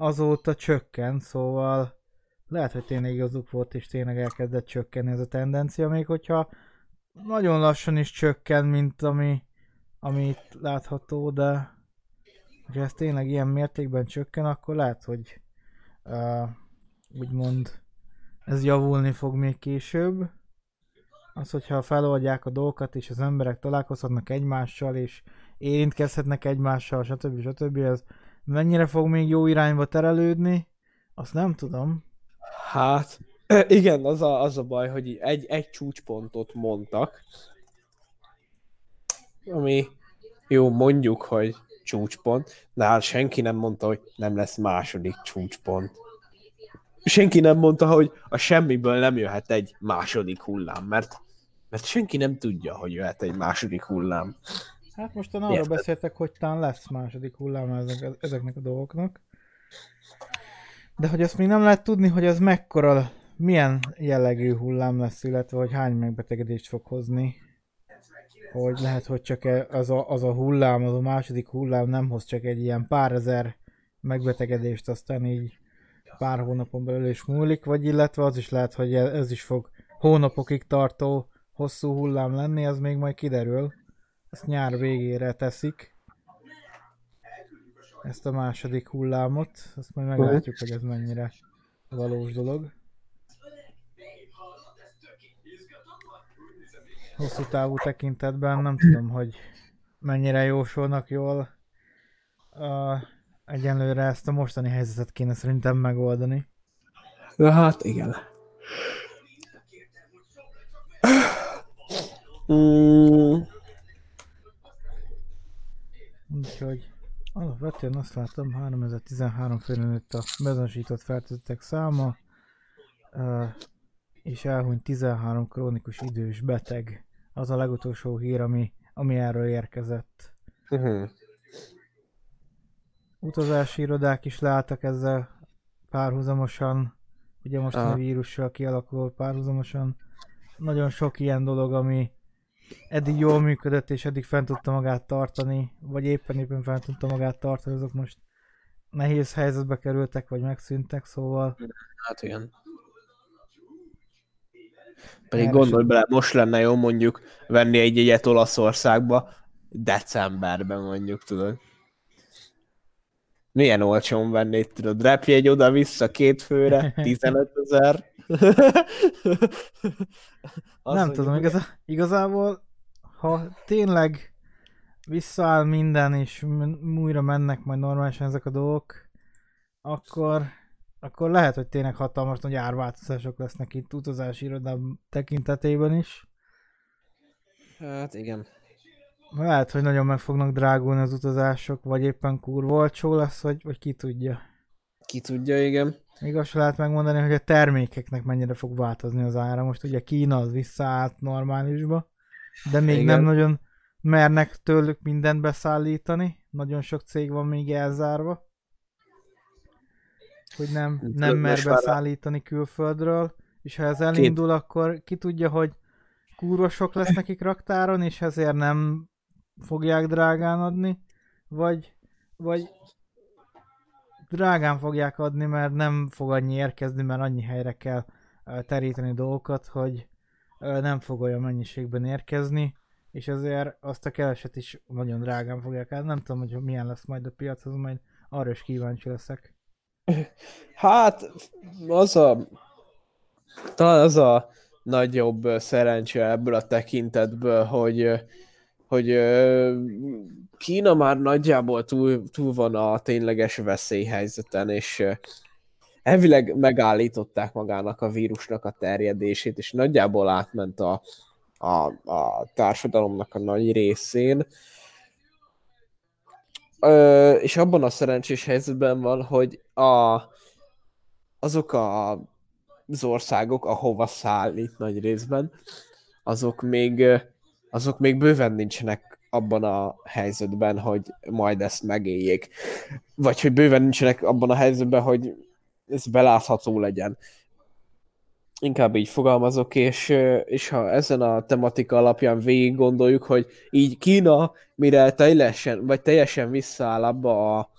azóta csökken, szóval lehet, hogy tényleg igazuk volt, és tényleg elkezdett csökkenni ez a tendencia, még hogyha nagyon lassan is csökken, mint ami, amit látható, de ha ez tényleg ilyen mértékben csökken, akkor lehet, hogy uh, úgymond ez javulni fog még később. Az, hogyha feloldják a dolgokat, és az emberek találkozhatnak egymással, és érintkezhetnek egymással, stb. stb. Ez mennyire fog még jó irányba terelődni, azt nem tudom. Hát, igen, az a, az a baj, hogy egy, egy csúcspontot mondtak, ami jó, mondjuk, hogy csúcspont, de hát senki nem mondta, hogy nem lesz második csúcspont. Senki nem mondta, hogy a semmiből nem jöhet egy második hullám, mert, mert senki nem tudja, hogy jöhet egy második hullám. Hát most arról Érted? beszéltek, hogy talán lesz második hullám ezek, ezeknek a dolgoknak. De hogy azt még nem lehet tudni, hogy az mekkora, milyen jellegű hullám lesz, illetve hogy hány megbetegedést fog hozni hogy lehet, hogy csak e- az a, az a hullám, az a második hullám nem hoz csak egy ilyen pár ezer megbetegedést, aztán így pár hónapon belül is múlik, vagy illetve az is lehet, hogy ez is fog hónapokig tartó hosszú hullám lenni, az még majd kiderül. Ezt nyár végére teszik. Ezt a második hullámot, azt majd meglátjuk, hogy ez mennyire valós dolog. hosszú távú tekintetben nem tudom, hogy mennyire jósolnak jól. Uh, egyenlőre ezt a mostani helyzetet kéne szerintem megoldani. Hát igen. Mm. Úgyhogy alapvetően azt látom, 3013 főre nőtt a bezonosított fertőzöttek száma, és elhunyt 13 krónikus idős beteg az a legutolsó hír, ami, ami erről érkezett. Uh-huh. Utazási irodák is leálltak ezzel párhuzamosan, ugye most a vírussal kialakul párhuzamosan. Nagyon sok ilyen dolog, ami eddig jól működött, és eddig fent tudta magát tartani, vagy éppen éppen fent tudta magát tartani, azok most nehéz helyzetbe kerültek, vagy megszűntek, szóval... Hát igen. Pedig gondolj bele, most lenne jó mondjuk venni egy jegyet Olaszországba, decemberben mondjuk, tudod. Milyen olcsón vennéd, tudod, repjegy oda-vissza két főre, 15 ezer. Nem tudom, igaz, igazából, ha tényleg visszaáll minden, és újra mennek majd normálisan ezek a dolgok, akkor, akkor lehet, hogy tényleg hatalmas nagy árváltozások lesznek itt utazási irodám tekintetében is. Hát igen. Lehet, hogy nagyon meg fognak drágulni az utazások, vagy éppen kurva olcsó lesz, vagy, vagy ki tudja. Ki tudja, igen. Még azt lehet megmondani, hogy a termékeknek mennyire fog változni az ára. Most ugye Kína az visszaállt normálisba, de még igen. nem nagyon mernek tőlük mindent beszállítani. Nagyon sok cég van még elzárva. Hogy nem, nem mer beszállítani külföldről. És ha ez elindul, akkor ki tudja, hogy kurva sok lesz nekik raktáron, és ezért nem fogják drágán adni, vagy, vagy drágán fogják adni, mert nem fog annyi érkezni, mert annyi helyre kell teríteni dolgokat, hogy nem fog olyan mennyiségben érkezni, és ezért azt a keveset is nagyon drágán fogják el. Nem tudom, hogy milyen lesz majd a piac, az majd arra is kíváncsi leszek. Hát, az a talán az a nagyobb szerencse ebből a tekintetből, hogy hogy Kína már nagyjából túl, túl van a tényleges veszélyhelyzeten, és elvileg megállították magának a vírusnak a terjedését, és nagyjából átment a, a, a társadalomnak a nagy részén. Ö, és abban a szerencsés helyzetben van, hogy a, azok a, az országok, ahova szállít nagy részben, azok még azok még bőven nincsenek abban a helyzetben, hogy majd ezt megéljék. Vagy hogy bőven nincsenek abban a helyzetben, hogy ez belátható legyen. Inkább így fogalmazok, és, és ha ezen a tematika alapján végig gondoljuk, hogy így Kína, mire teljesen, vagy teljesen visszaáll abba a,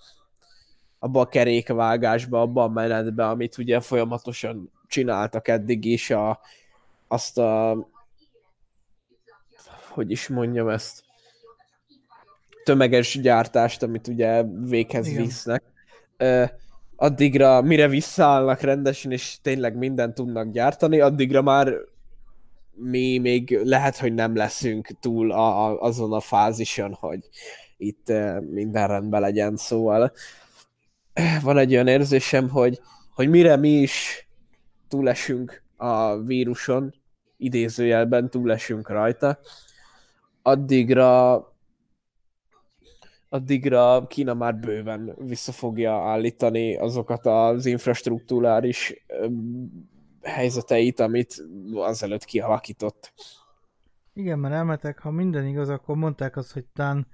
abba a kerékvágásba, abba a menetbe, amit ugye folyamatosan csináltak eddig is, a, azt a hogy is mondjam ezt, tömeges gyártást, amit ugye véghez Igen. visznek. Uh, addigra, mire visszaállnak rendesen, és tényleg mindent tudnak gyártani, addigra már mi még lehet, hogy nem leszünk túl a, a, azon a fázison, hogy itt uh, minden rendben legyen, szóval van egy olyan érzésem, hogy, hogy mire mi is túlesünk a víruson, idézőjelben túlesünk rajta, addigra addigra Kína már bőven vissza fogja állítani azokat az infrastruktúrális helyzeteit, amit azelőtt kialakított. Igen, mert elmetek, ha minden igaz, akkor mondták azt, hogy tán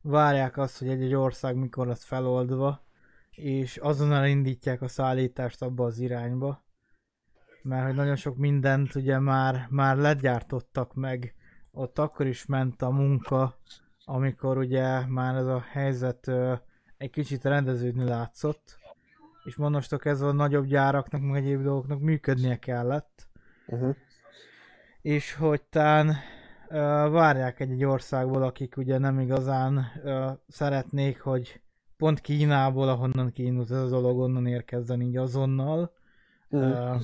várják azt, hogy egy-egy ország mikor lesz feloldva, és azonnal indítják a szállítást abba az irányba. Mert hogy nagyon sok mindent ugye már, már legyártottak meg ott akkor is ment a munka, amikor ugye már ez a helyzet ö, egy kicsit rendeződni látszott, és mondostok ez a nagyobb gyáraknak, meg egyéb dolgoknak működnie kellett. Uh-huh. És hogy tán ö, várják egy, országból, akik ugye nem igazán ö, szeretnék, hogy pont Kínából, ahonnan kiindult ez a dolog, onnan érkezzen így azonnal. Uh-huh. Ö,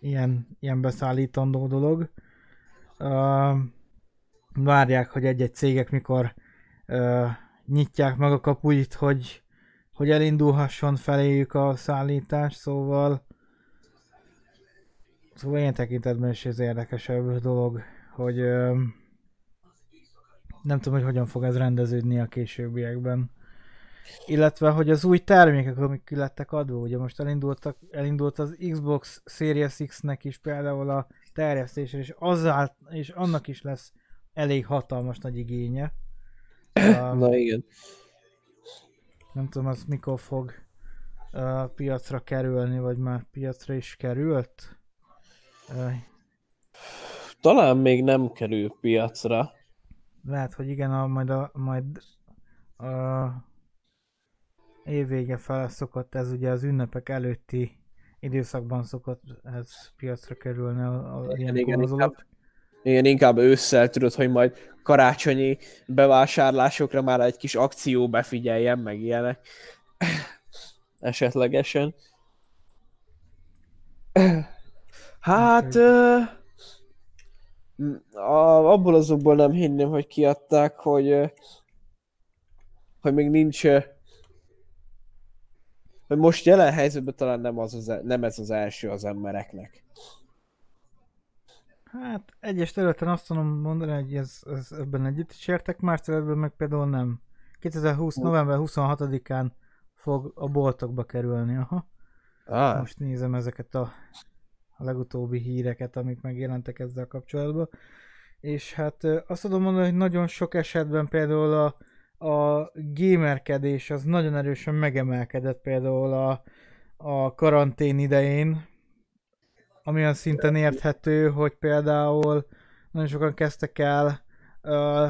ilyen, ilyen beszállítandó dolog. Ö, várják, hogy egy-egy cégek mikor ö, nyitják meg a kapuit, hogy, hogy elindulhasson feléjük a szállítás, szóval szóval ilyen tekintetben is ez érdekesebb dolog, hogy ö, nem tudom, hogy hogyan fog ez rendeződni a későbbiekben. Illetve, hogy az új termékek, amik ki lettek adva, ugye most elindultak, elindult az Xbox Series X-nek is például a terjesztésre, és, azzal, és annak is lesz elég hatalmas nagy igénye. Na igen. Nem tudom, az mikor fog uh, piacra kerülni, vagy már piacra is került? Uh, Talán még nem kerül piacra. lehet, hogy igen, a, majd a, majd a évvége fele szokott ez ugye az ünnepek előtti időszakban szokott ez piacra kerülni a, a ilyen igen, konzolok. inkább, igen, inkább ősszel tudod, hogy majd karácsonyi bevásárlásokra már egy kis akció befigyeljen, meg ilyenek. Esetlegesen. Hát... ö, a, abból azokból nem hinném, hogy kiadták, hogy hogy még nincs hogy most jelen helyzetben talán nem, az az, nem ez az első az embereknek. Hát egyes területen azt tudom mondani, hogy ez, ez ebben együtt is értek, más területben meg például nem. 2020. november 26-án fog a boltokba kerülni, aha. Ah, Most nézem ezeket a, a legutóbbi híreket, amik megjelentek ezzel kapcsolatban. És hát azt tudom mondani, hogy nagyon sok esetben például a, a gamerkedés az nagyon erősen megemelkedett például a, a karantén idején, ami olyan szinten érthető, hogy például nagyon sokan kezdtek el uh,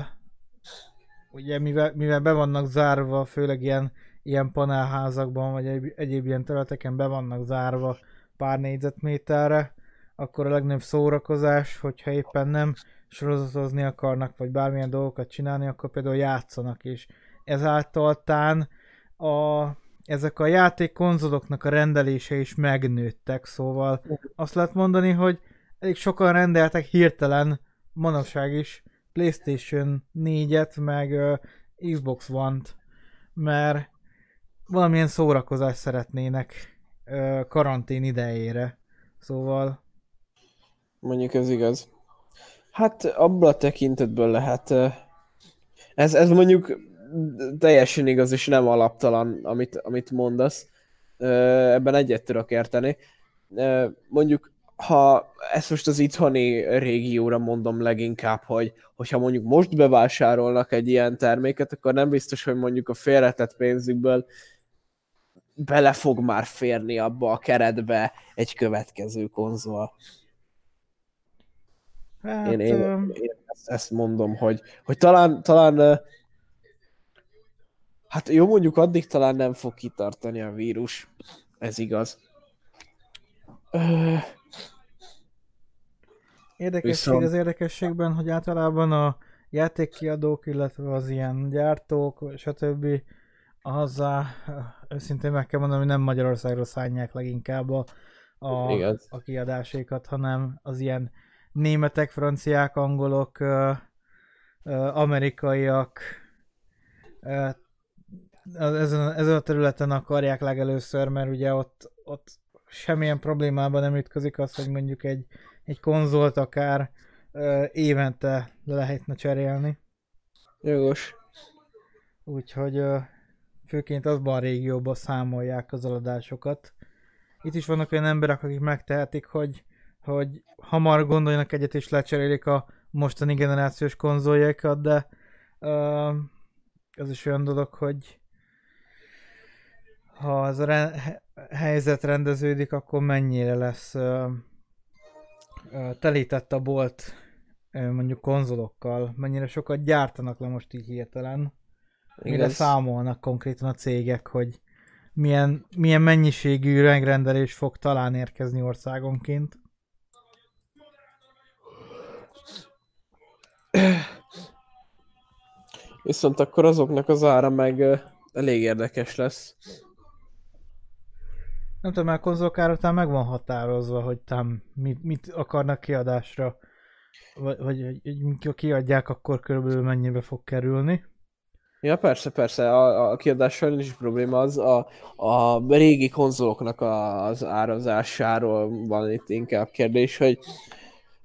ugye mivel, mivel be vannak zárva, főleg ilyen, ilyen panelházakban, vagy egyéb, egyéb ilyen területeken be vannak zárva pár négyzetméterre, akkor a legnagyobb szórakozás, hogyha éppen nem sorozatozni akarnak, vagy bármilyen dolgokat csinálni, akkor például játszanak is. Ezáltal tán a, ezek a játékkonzoloknak a rendelése is megnőttek, szóval azt lehet mondani, hogy elég sokan rendeltek hirtelen manapság is PlayStation 4-et, meg uh, Xbox One-t, mert valamilyen szórakozást szeretnének uh, karantén idejére. Szóval mondjuk ez igaz. Hát abból a tekintetből lehet. ö, Ez, ez mondjuk teljesen igaz, és nem alaptalan, amit, amit mondasz. Ebben egyet tudok érteni. Mondjuk, ha ezt most az itthoni régióra mondom leginkább, hogy hogyha mondjuk most bevásárolnak egy ilyen terméket, akkor nem biztos, hogy mondjuk a félretett pénzükből bele fog már férni abba a keretbe egy következő konzol. hát, Én, én, én ezt, mondom, hogy, hogy talán, talán hát jó, mondjuk addig talán nem fog kitartani a vírus. Ez igaz. Ö, Érdekesség Viszont- az érdekességben, hogy általában a játékkiadók, illetve az ilyen gyártók, stb. hozzá, őszintén meg kell mondanom, hogy nem Magyarországra szállják leginkább a, a, Igaz. a kiadásaikat, hanem az ilyen németek, franciák, angolok, amerikaiak az- ezen, ezen a területen akarják legelőször, mert ugye ott, ott semmilyen problémában nem ütközik az, hogy mondjuk egy, egy konzolt akár ö, évente le lehetne cserélni. jogos. Úgyhogy ö, főként azban a régióban számolják az eladásokat. Itt is vannak olyan emberek, akik megtehetik, hogy, hogy hamar gondoljanak egyet és lecserélik a mostani generációs konzoljaikat, de ö, az is olyan dolog, hogy ha ez a re- he- helyzet rendeződik, akkor mennyire lesz ö, ö, telített a bolt ö, mondjuk konzolokkal, mennyire sokat gyártanak le most így hirtelen. Mire Igaz. számolnak konkrétan a cégek, hogy milyen, milyen mennyiségű megrendelés fog talán érkezni országonként. Viszont akkor azoknak az ára meg elég érdekes lesz. Nem tudom, már konzolkár után meg van határozva, hogy tám mit, mit akarnak kiadásra, vagy, vagy hogy mikor kiadják, akkor körülbelül mennyibe fog kerülni. Ja, persze, persze, a, a kiadással nincs probléma, az. A, a régi konzoloknak a, az árazásáról van itt inkább kérdés, hogy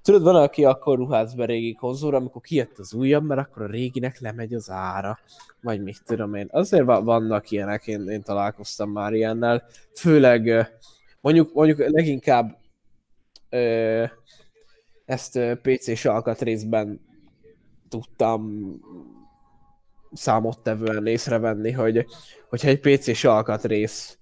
tudod, van, aki akkor ruház be régi konzolra, amikor kijött az újabb, mert akkor a réginek lemegy az ára, vagy mit tudom én. Azért va- vannak ilyenek, én, én találkoztam már ilyennel, főleg mondjuk, mondjuk leginkább ö, ezt PC-s alkatrészben tudtam számottevően észrevenni, hogy hogyha egy PC-s alkatrész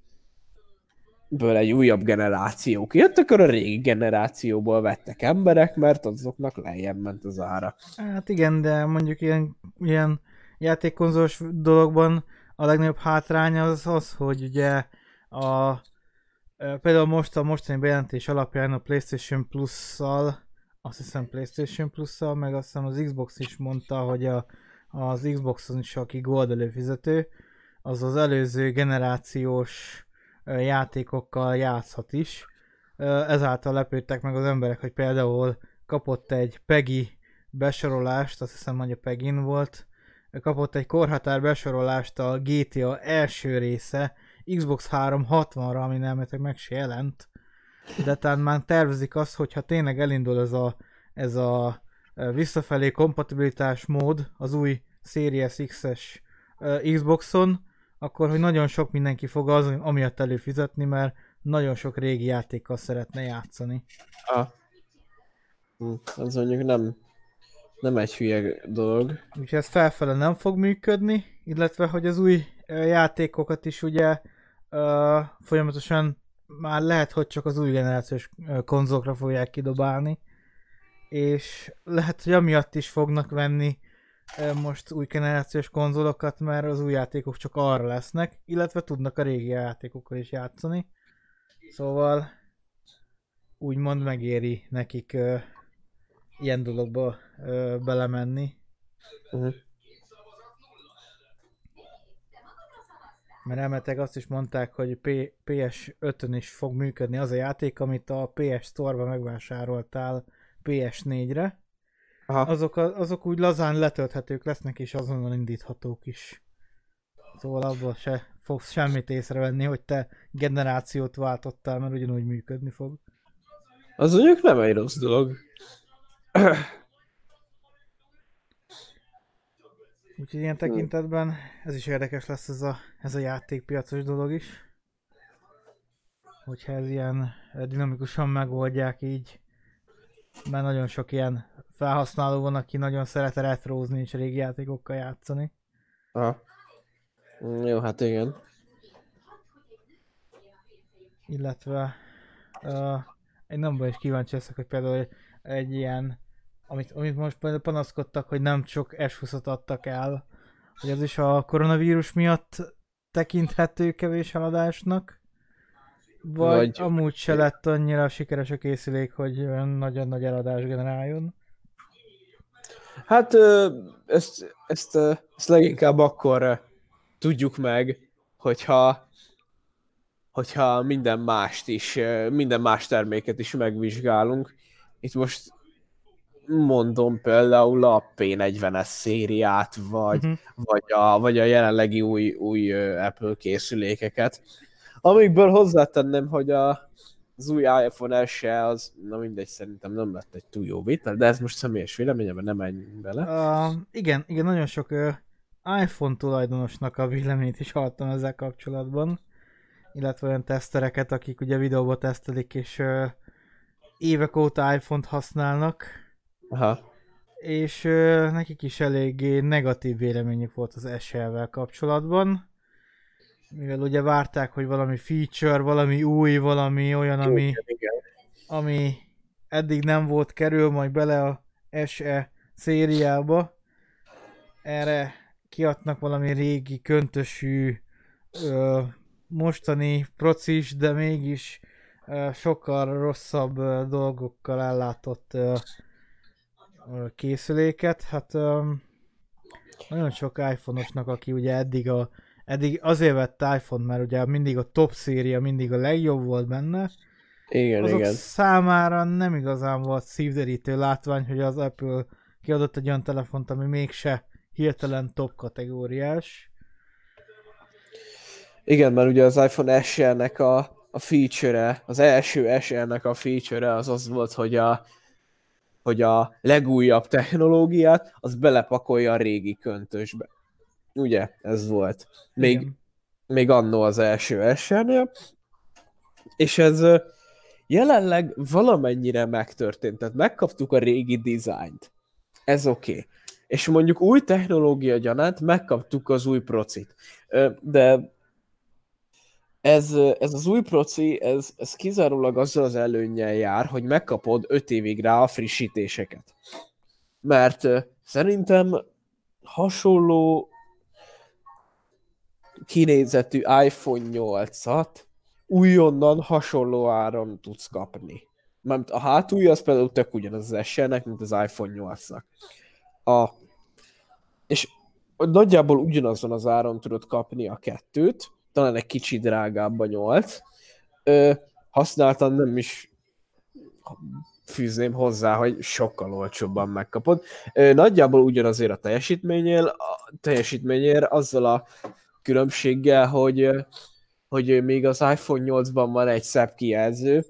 ből egy újabb generáció kijött, akkor a régi generációból vettek emberek, mert azoknak lejjebb ment az ára. Hát igen, de mondjuk ilyen, ilyen játékkonzolos dologban a legnagyobb hátrány az az, hogy ugye a például most a mostani bejelentés alapján a PlayStation Plus-szal, azt hiszem PlayStation Plus-szal, meg azt hiszem az Xbox is mondta, hogy a, az Xboxon is, aki Gold előfizető, az az előző generációs játékokkal játszhat is. Ezáltal lepődtek meg az emberek, hogy például kapott egy PEGI besorolást, azt hiszem, hogy a Pegin volt, kapott egy korhatár besorolást a GTA első része Xbox 360-ra, ami nem meg se jelent, de talán már tervezik azt, hogyha tényleg elindul ez a, ez a visszafelé kompatibilitás mód az új Series X-es Xboxon, akkor hogy nagyon sok mindenki fog az, amiatt előfizetni, mert nagyon sok régi játékkal szeretne játszani. Ah. Hm, az mondjuk nem, nem egy hülye dolog. Úgyhogy ez felfele nem fog működni, illetve hogy az új játékokat is ugye uh, folyamatosan már lehet, hogy csak az új generációs konzolokra fogják kidobálni, és lehet, hogy amiatt is fognak venni most új generációs konzolokat, mert az új játékok csak arra lesznek, illetve tudnak a régi játékokkal is játszani. Szóval úgymond megéri nekik ö, ilyen dologba ö, belemenni. Uh-huh. Mert elmetek azt is mondták, hogy P- PS5-ön is fog működni az a játék, amit a PS Store-ba megvásároltál PS4-re. Aha. Azok, azok úgy lazán letölthetők lesznek, és azonnal indíthatók is. Szóval abból se fogsz semmit észrevenni, hogy te generációt váltottál, mert ugyanúgy működni fog. Az mondjuk nem egy rossz dolog. Úgyhogy ilyen tekintetben ez is érdekes lesz ez a, ez a játékpiacos dolog is. Hogyha ez ilyen dinamikusan megoldják így, mert nagyon sok ilyen felhasználó van, aki nagyon szeret retrózni és régi játékokkal játszani. Aha. Jó, hát igen. Illetve uh, egy nagyon is kíváncsi leszek, hogy például egy, ilyen, amit, amit most például panaszkodtak, hogy nem sok s adtak el, hogy az is a koronavírus miatt tekinthető kevés haladásnak, vagy, vagy amúgy se lett annyira sikeres a készülék, hogy nagyon nagy eladás generáljon. Hát ezt, ezt, ezt leginkább akkor tudjuk meg, hogyha, hogyha minden mást is, minden más terméket is megvizsgálunk. Itt most mondom például a P40-es szériát, vagy, uh-huh. vagy, a, vagy a jelenlegi új, új Apple készülékeket, amikből hozzátenném, hogy a, az új iPhone SE az, na mindegy, szerintem nem lett egy túl jó vitel, de ez most személyes véleményemben nem menj bele. Uh, igen, igen, nagyon sok uh, iPhone tulajdonosnak a véleményt is hallottam ezzel kapcsolatban, illetve olyan tesztereket, akik ugye videóba tesztelik, és uh, évek óta iPhone-t használnak. Aha. És uh, nekik is eléggé negatív véleményük volt az SE-vel kapcsolatban mivel ugye várták, hogy valami feature, valami új, valami olyan, ami, ami eddig nem volt, kerül majd bele a SE szériába. Erre kiadnak valami régi, köntösű, ö, mostani procis, de mégis ö, sokkal rosszabb ö, dolgokkal ellátott ö, ö, készüléket. Hát ö, nagyon sok iPhone-osnak, aki ugye eddig a eddig azért vett iPhone, mert ugye mindig a top széria mindig a legjobb volt benne. Igen, Azok igen. számára nem igazán volt szívderítő látvány, hogy az Apple kiadott egy olyan telefont, ami mégse hirtelen top kategóriás. Igen, mert ugye az iPhone SE-nek a, a feature-e, az első SE-nek a feature-e az az volt, hogy a, hogy a legújabb technológiát, az belepakolja a régi köntösbe. Ugye, ez volt. Még, még annó az első esernél. És ez jelenleg valamennyire megtörtént. Tehát megkaptuk a régi dizájnt. Ez oké. Okay. és mondjuk új technológia gyanánt megkaptuk az új procit. De ez, ez az új proci, ez, ez kizárólag azzal az előnnyel jár, hogy megkapod 5 évig rá a frissítéseket. Mert szerintem hasonló kinézetű iPhone 8-at újonnan hasonló áron tudsz kapni. Mert a hátulja az például tök ugyanaz az SL-nek, mint az iPhone 8-nak. A, és nagyjából ugyanazon az áron tudod kapni a kettőt, talán egy kicsi drágább a 8. Ö, használtan nem is fűzném hozzá, hogy sokkal olcsóbban megkapod. Nagyjából ugyanazért a teljesítményél, a teljesítményér azzal a különbséggel, hogy, hogy még az iPhone 8-ban van egy szebb kijelző,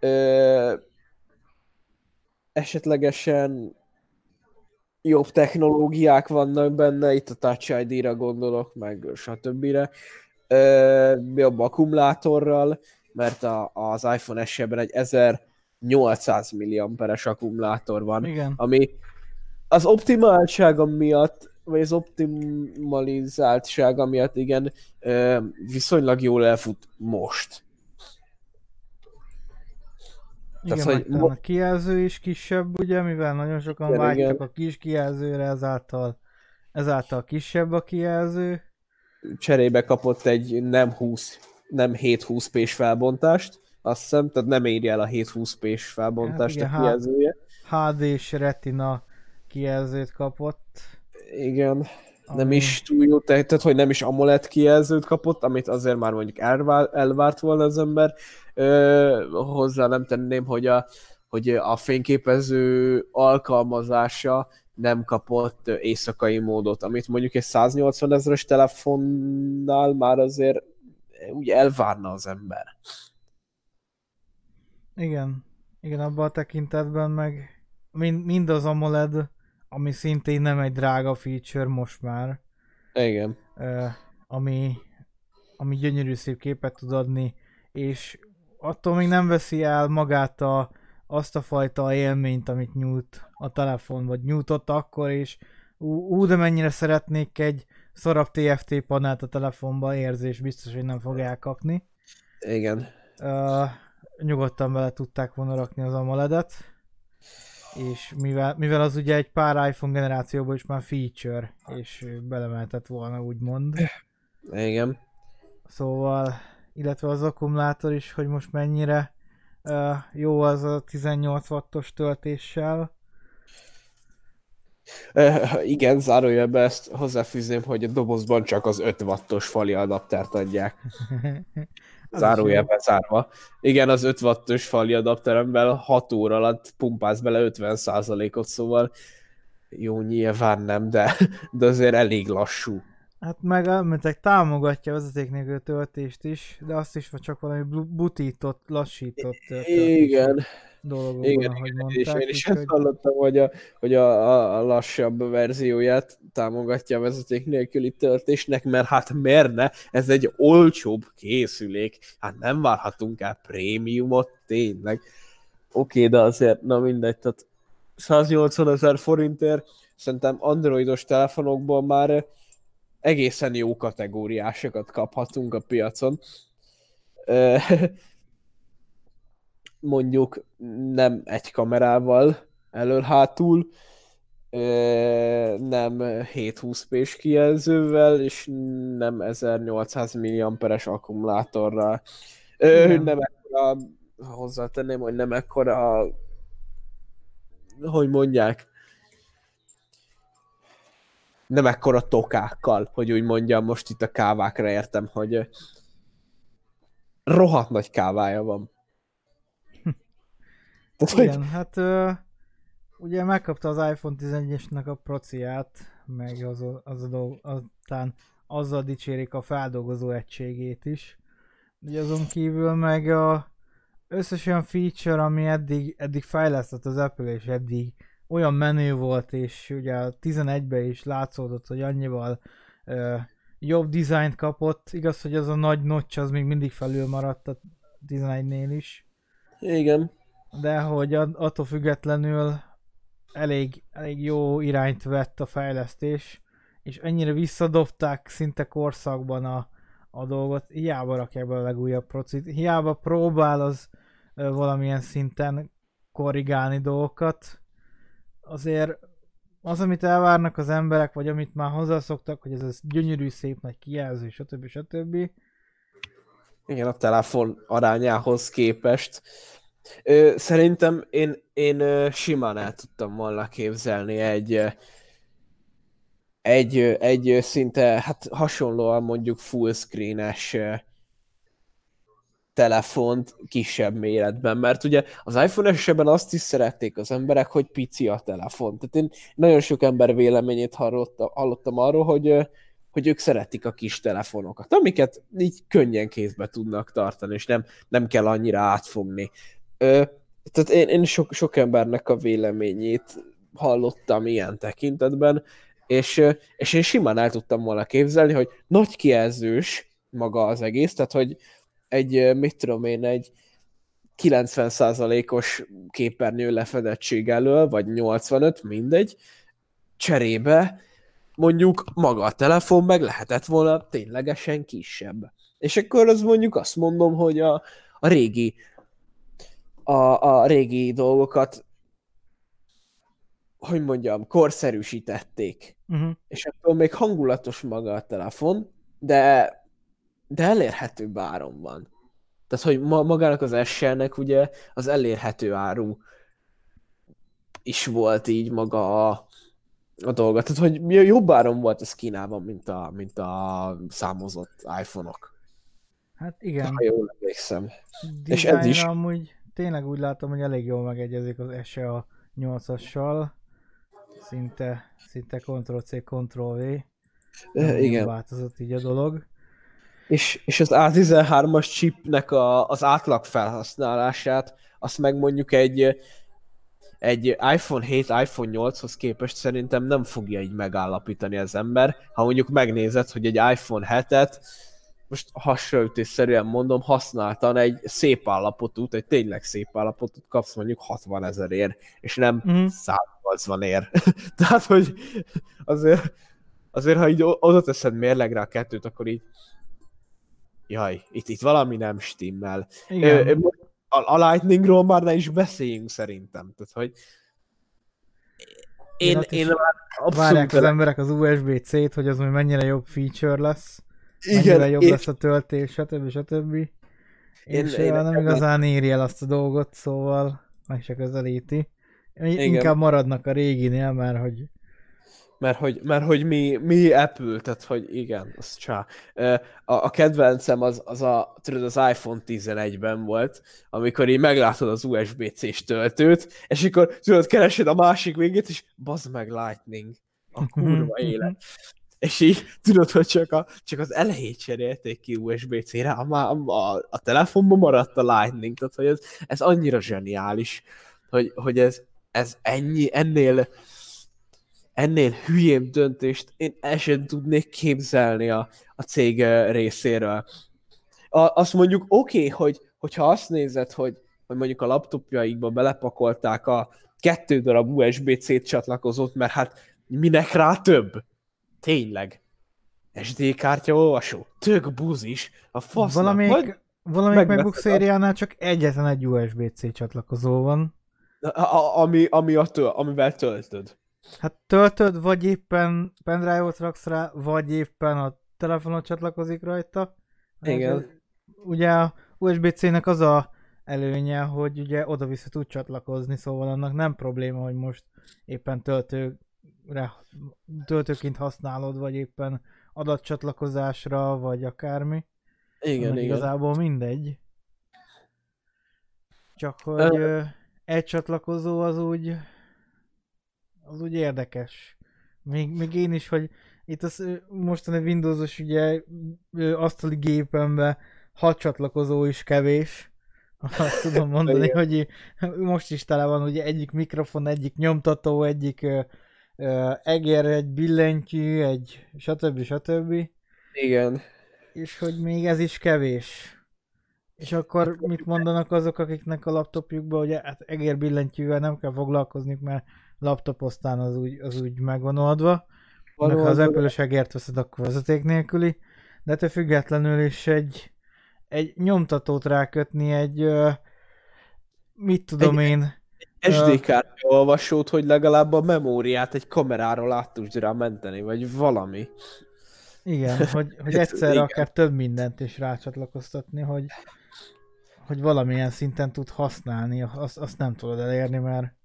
ö, esetlegesen jobb technológiák vannak benne, itt a Touch ID-ra gondolok, meg stb. Jobb akkumulátorral, mert a, az iPhone SE-ben egy 1800 mAh-es akkumulátor van, Igen. ami az optimáltsága miatt, vagy az optimalizáltsága miatt igen, viszonylag jól elfut most. Igen, Tehát, hogy a kijelző is kisebb, ugye, mivel nagyon sokan igen, vágytak igen. a kis kijelzőre, ezáltal, ezáltal kisebb a kijelző. Cserébe kapott egy nem 20, nem 720 p felbontást, azt hiszem, tehát nem éri el a 720 p felbontást hát igen, a kijelzője. HD-s retina kijelzőt kapott. Igen, ami... nem is túl jó, tehát hogy nem is AMOLED kijelzőt kapott, amit azért már mondjuk elvárt, elvárt volna az ember, Ö, hozzá nem tenném, hogy a, hogy a fényképező alkalmazása nem kapott éjszakai módot, amit mondjuk egy 180 ezeres telefonnál már azért úgy elvárna az ember. Igen, igen, abban a tekintetben meg mind, mind az AMOLED, ami szintén nem egy drága feature most már. Igen. ami, ami gyönyörű szép képet tud adni, és attól még nem veszi el magát a, azt a fajta élményt, amit nyújt a telefon, vagy nyújtott akkor, és ú, de mennyire szeretnék egy szarab TFT panelt a telefonba, érzés biztos, hogy nem fog elkapni. Igen. Uh, nyugodtan bele tudták volna rakni az AMOLED-et, és mivel, mivel az ugye egy pár iPhone generációban is már feature, és belemeltett volna, úgymond. Igen. Szóval illetve az akkumulátor is, hogy most mennyire uh, jó az a 18 wattos töltéssel. Uh, igen, zárójelben ezt hozzáfűzném, hogy a dobozban csak az 5 wattos fali adaptert adják. zárójelben zárva. Igen, az 5 wattos fali adapteremben 6 óra alatt pumpálsz bele 50%-ot, szóval jó, nyilván nem, de, de azért elég lassú. Hát meg elmentek támogatja a vezeték nélkül töltést is, de azt is csak valami butított, lassított Igen. dologokban, igen, ahogy igen, mondták. És én is ezt hallottam, hogy, a, hogy a, a, a lassabb verzióját támogatja a vezeték nélküli töltésnek, mert hát merne, ez egy olcsóbb készülék, hát nem várhatunk el prémiumot, tényleg. Oké, de azért, na mindegy, tehát 180 ezer forintért szerintem androidos telefonokból már egészen jó kategóriásokat kaphatunk a piacon. Mondjuk nem egy kamerával elől-hátul, nem 720p-s kijelzővel, és nem 1800 mAh-es akkumulátorral. Igen. Nem ekkora, hozzátenném, hogy nem ekkora, hogy mondják, nem ekkora tokákkal, hogy úgy mondjam, most itt a kávákra értem, hogy rohadt nagy kávája van. Tehát, Igen, hogy... hát ö, ugye megkapta az iPhone 11-esnek a prociát, meg az, az a dolg, aztán azzal dicsérik a feldolgozó egységét is. Ugye azon kívül meg a összes olyan feature, ami eddig, eddig fejlesztett az Apple, és eddig olyan menő volt, és ugye a 11-ben is látszódott, hogy annyival ö, jobb dizájnt kapott. Igaz, hogy az a nagy notch az még mindig felül maradt a 11-nél is. Igen. De hogy attól függetlenül elég, elég jó irányt vett a fejlesztés, és ennyire visszadobták szinte korszakban a, a dolgot, hiába rakják be a legújabb procit, hiába próbál az ö, valamilyen szinten korrigálni dolgokat, azért az, amit elvárnak az emberek, vagy amit már hozzászoktak, hogy ez az gyönyörű, szép nagy kijelző, stb. stb. Igen, a telefon arányához képest. Ö, szerintem én, én simán el tudtam volna képzelni egy, egy, egy szinte hát hasonlóan mondjuk full screenes telefont kisebb méretben, mert ugye az iPhone esetben azt is szerették az emberek, hogy pici a telefon. Tehát én nagyon sok ember véleményét hallottam, hallottam arról, hogy, hogy ők szeretik a kis telefonokat, amiket így könnyen kézbe tudnak tartani, és nem, nem kell annyira átfogni. Ö, tehát én, én sok, sok embernek a véleményét hallottam ilyen tekintetben, és, és én simán el tudtam volna képzelni, hogy nagy kijelzős maga az egész, tehát hogy egy, mit tudom én, egy 90%-os képernyő lefedettség elől, vagy 85, mindegy, cserébe mondjuk maga a telefon meg lehetett volna ténylegesen kisebb. És akkor az mondjuk azt mondom, hogy a, a régi a, a régi dolgokat hogy mondjam, korszerűsítették. Uh-huh. És akkor még hangulatos maga a telefon, de, de elérhető áron van. Tehát, hogy ma, magának az SL-nek ugye az elérhető áru is volt így maga a, a dolga. Tehát, hogy jobb áron volt ez Kínában, mint a, mint a számozott iPhone-ok. Hát igen. Ha jól emlékszem. És ez is. amúgy tényleg úgy látom, hogy elég jól megegyezik az SE a 8-assal. Szinte, szinte Ctrl-C, Ctrl-V. Igen. Változott így a dolog. És, és az A13-as chipnek a, az átlag felhasználását, azt meg mondjuk egy, egy iPhone 7, iPhone 8-hoz képest szerintem nem fogja így megállapítani az ember. Ha mondjuk megnézed, hogy egy iPhone 7-et most hasonlítésszerűen mondom, használtan egy szép állapotú, egy tényleg szép állapotút kapsz mondjuk 60 ezerért, és nem mm. 180 ér. Tehát, hogy azért, azért, ha így oda teszed mérlegre a kettőt, akkor így jaj, itt, itt valami nem stimmel. Igen. A, a Lightningról már ne is beszéljünk szerintem. Tehát, hogy én, én, én már abszolút... Várják az emberek az USB-C-t, hogy az majd mennyire jobb feature lesz igen, jobb én... lesz a töltés, stb. stb. Én, és én, nem én igazán éri el azt a dolgot, szóval meg se közelíti. Igen. Inkább maradnak a réginél, mert hogy mert hogy, mert hogy mi, mi Apple, tehát hogy igen, az csá. A, a kedvencem az, az a, tudod, az iPhone 11-ben volt, amikor így meglátod az USB-C-s töltőt, és akkor tudod, keresed a másik végét, és bazd meg Lightning. A kurva élet és így tudod, hogy csak, a, csak az elejét cserélték ki USB-C-re, a, a, a telefonban maradt a Lightning, tehát hogy ez, ez annyira zseniális, hogy, hogy ez, ez ennyi, ennél ennél hülyébb döntést én el sem tudnék képzelni a, a cég részéről. A, azt mondjuk oké, okay, hogy, hogyha azt nézed, hogy, hogy mondjuk a laptopjaikba belepakolták a kettő darab USB-C csatlakozót, mert hát minek rá több? Tényleg. SD kártya olvasó. Tök buzis. A fasz. Valamelyik, Majd valamelyik MacBook szériánál csak egyetlen egy USB-C csatlakozó van. A, a, ami, ami a töl, amivel töltöd. Hát töltöd, vagy éppen pendrive-ot raksz rá, vagy éppen a telefonot csatlakozik rajta. Igen. Hát, ugye a USB-C-nek az a előnye, hogy ugye oda-vissza tud csatlakozni, szóval annak nem probléma, hogy most éppen töltő töltőként használod, vagy éppen adatcsatlakozásra, vagy akármi. Igen, igen. Igazából mindegy. Csak hogy ö... egy csatlakozó az úgy az úgy érdekes. Még, még én is, hogy itt az mostani Windowsos ugye asztali gépembe hat csatlakozó is kevés. Azt tudom mondani, hogy most is tele van ugye egyik mikrofon, egyik nyomtató, egyik egér, egy billentyű, egy stb. stb. Igen. És hogy még ez is kevés. És akkor mit mondanak azok, akiknek a laptopjukban, hogy hát egér billentyűvel nem kell foglalkozni, mert laptopoztán az úgy, az úgy megvan oldva. Meg ha az Apple-ösegért veszed, akkor vezeték nélküli. De ettől függetlenül is egy, egy nyomtatót rákötni, egy mit tudom egy, én... SD kártya olvasót, hogy legalább a memóriát egy kameráról át tudsz rá menteni, vagy valami. Igen, hogy, hogy egyszerre Igen. akár több mindent is rácsatlakoztatni, hogy, hogy valamilyen szinten tud használni, azt, azt nem tudod elérni, mert...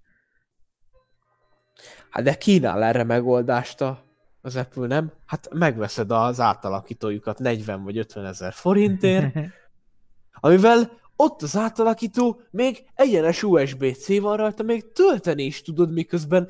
Hát de kínál erre megoldást a, az Apple, nem? Hát megveszed az átalakítójukat 40 vagy 50 ezer forintért, amivel ott az átalakító még egyenes USB-C van rajta, még tölteni is tudod, miközben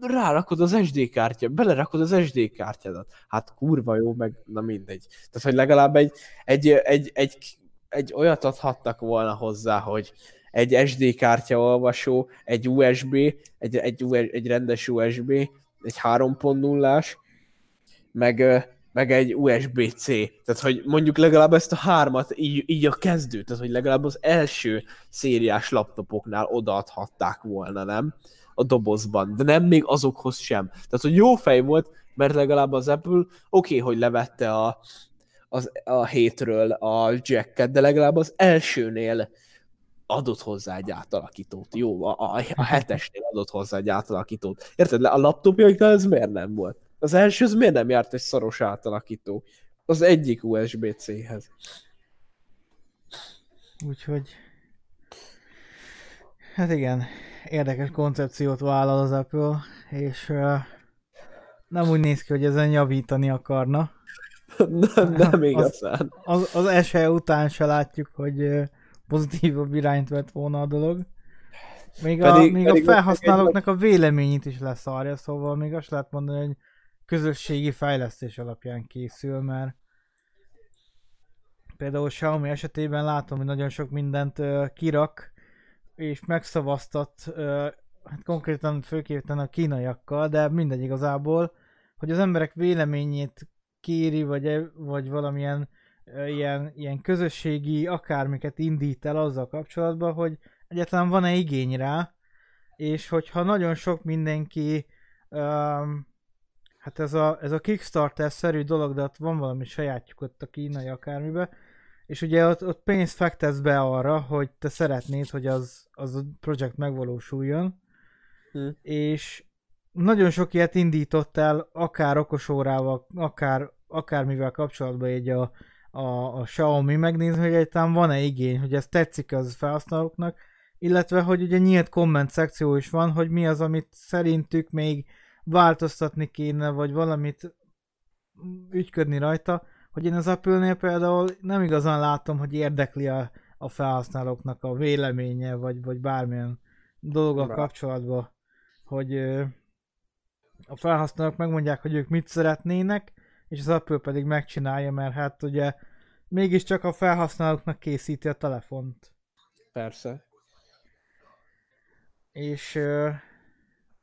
rárakod az SD kártya, belerakod az SD kártyádat. Hát kurva jó, meg na mindegy. Tehát, hogy legalább egy, egy, egy, egy, egy olyat adhattak volna hozzá, hogy egy SD kártya olvasó, egy USB, egy, egy, egy rendes USB, egy 3.0-ás, meg, meg egy USB-C. Tehát, hogy mondjuk legalább ezt a hármat így, így a kezdő, tehát, hogy legalább az első szériás laptopoknál odaadhatták volna, nem? A dobozban, de nem még azokhoz sem. Tehát, hogy jó fej volt, mert legalább az Apple oké, okay, hogy levette a, az, a hétről a jacket, de legalább az elsőnél adott hozzá egy átalakítót. Jó, a, a, a hetesnél adott hozzá egy átalakítót. Érted? A laptopjaiknál ez miért nem volt? Az első az miért nem járt egy szoros átalakító? Az egyik USB-C-hez. Úgyhogy... Hát igen, érdekes koncepciót vállal az Apple, és uh, nem úgy néz ki, hogy ezen javítani akarna. nem, nem igazán. Az, az, az SE után se látjuk, hogy pozitívabb irányt vett volna a dolog. Még, pedig, a, még pedig a felhasználóknak a véleményét is leszarja, szóval még azt lehet mondani, hogy közösségi fejlesztés alapján készül, mert például Xiaomi esetében látom, hogy nagyon sok mindent uh, kirak, és megszavaztat, uh, hát konkrétan főképpen a kínaiakkal, de mindegy igazából, hogy az emberek véleményét kéri, vagy, vagy valamilyen ilyen, ilyen közösségi akármiket indít el azzal kapcsolatban, hogy egyáltalán van-e igény rá, és hogyha nagyon sok mindenki um, Hát ez a, ez a Kickstarter-szerű dolog, de ott van valami sajátjuk ott a kínai akármibe, és ugye ott, ott pénzt fektetsz be arra, hogy te szeretnéd, hogy az, az a projekt megvalósuljon, hmm. és nagyon sok ilyet indított el, akár okosórával, akár, akármivel kapcsolatban egy a, a, a Xiaomi megnézni, hogy egyáltalán van-e igény, hogy ez tetszik az felhasználóknak, illetve hogy ugye nyílt komment szekció is van, hogy mi az, amit szerintük még változtatni kéne, vagy valamit ügyködni rajta, hogy én az Apple-nél például nem igazán látom, hogy érdekli a, a felhasználóknak a véleménye, vagy, vagy bármilyen dologgal kapcsolatban, hogy ö, a felhasználók megmondják, hogy ők mit szeretnének, és az Apple pedig megcsinálja, mert hát ugye mégiscsak a felhasználóknak készíti a telefont. Persze. És ö,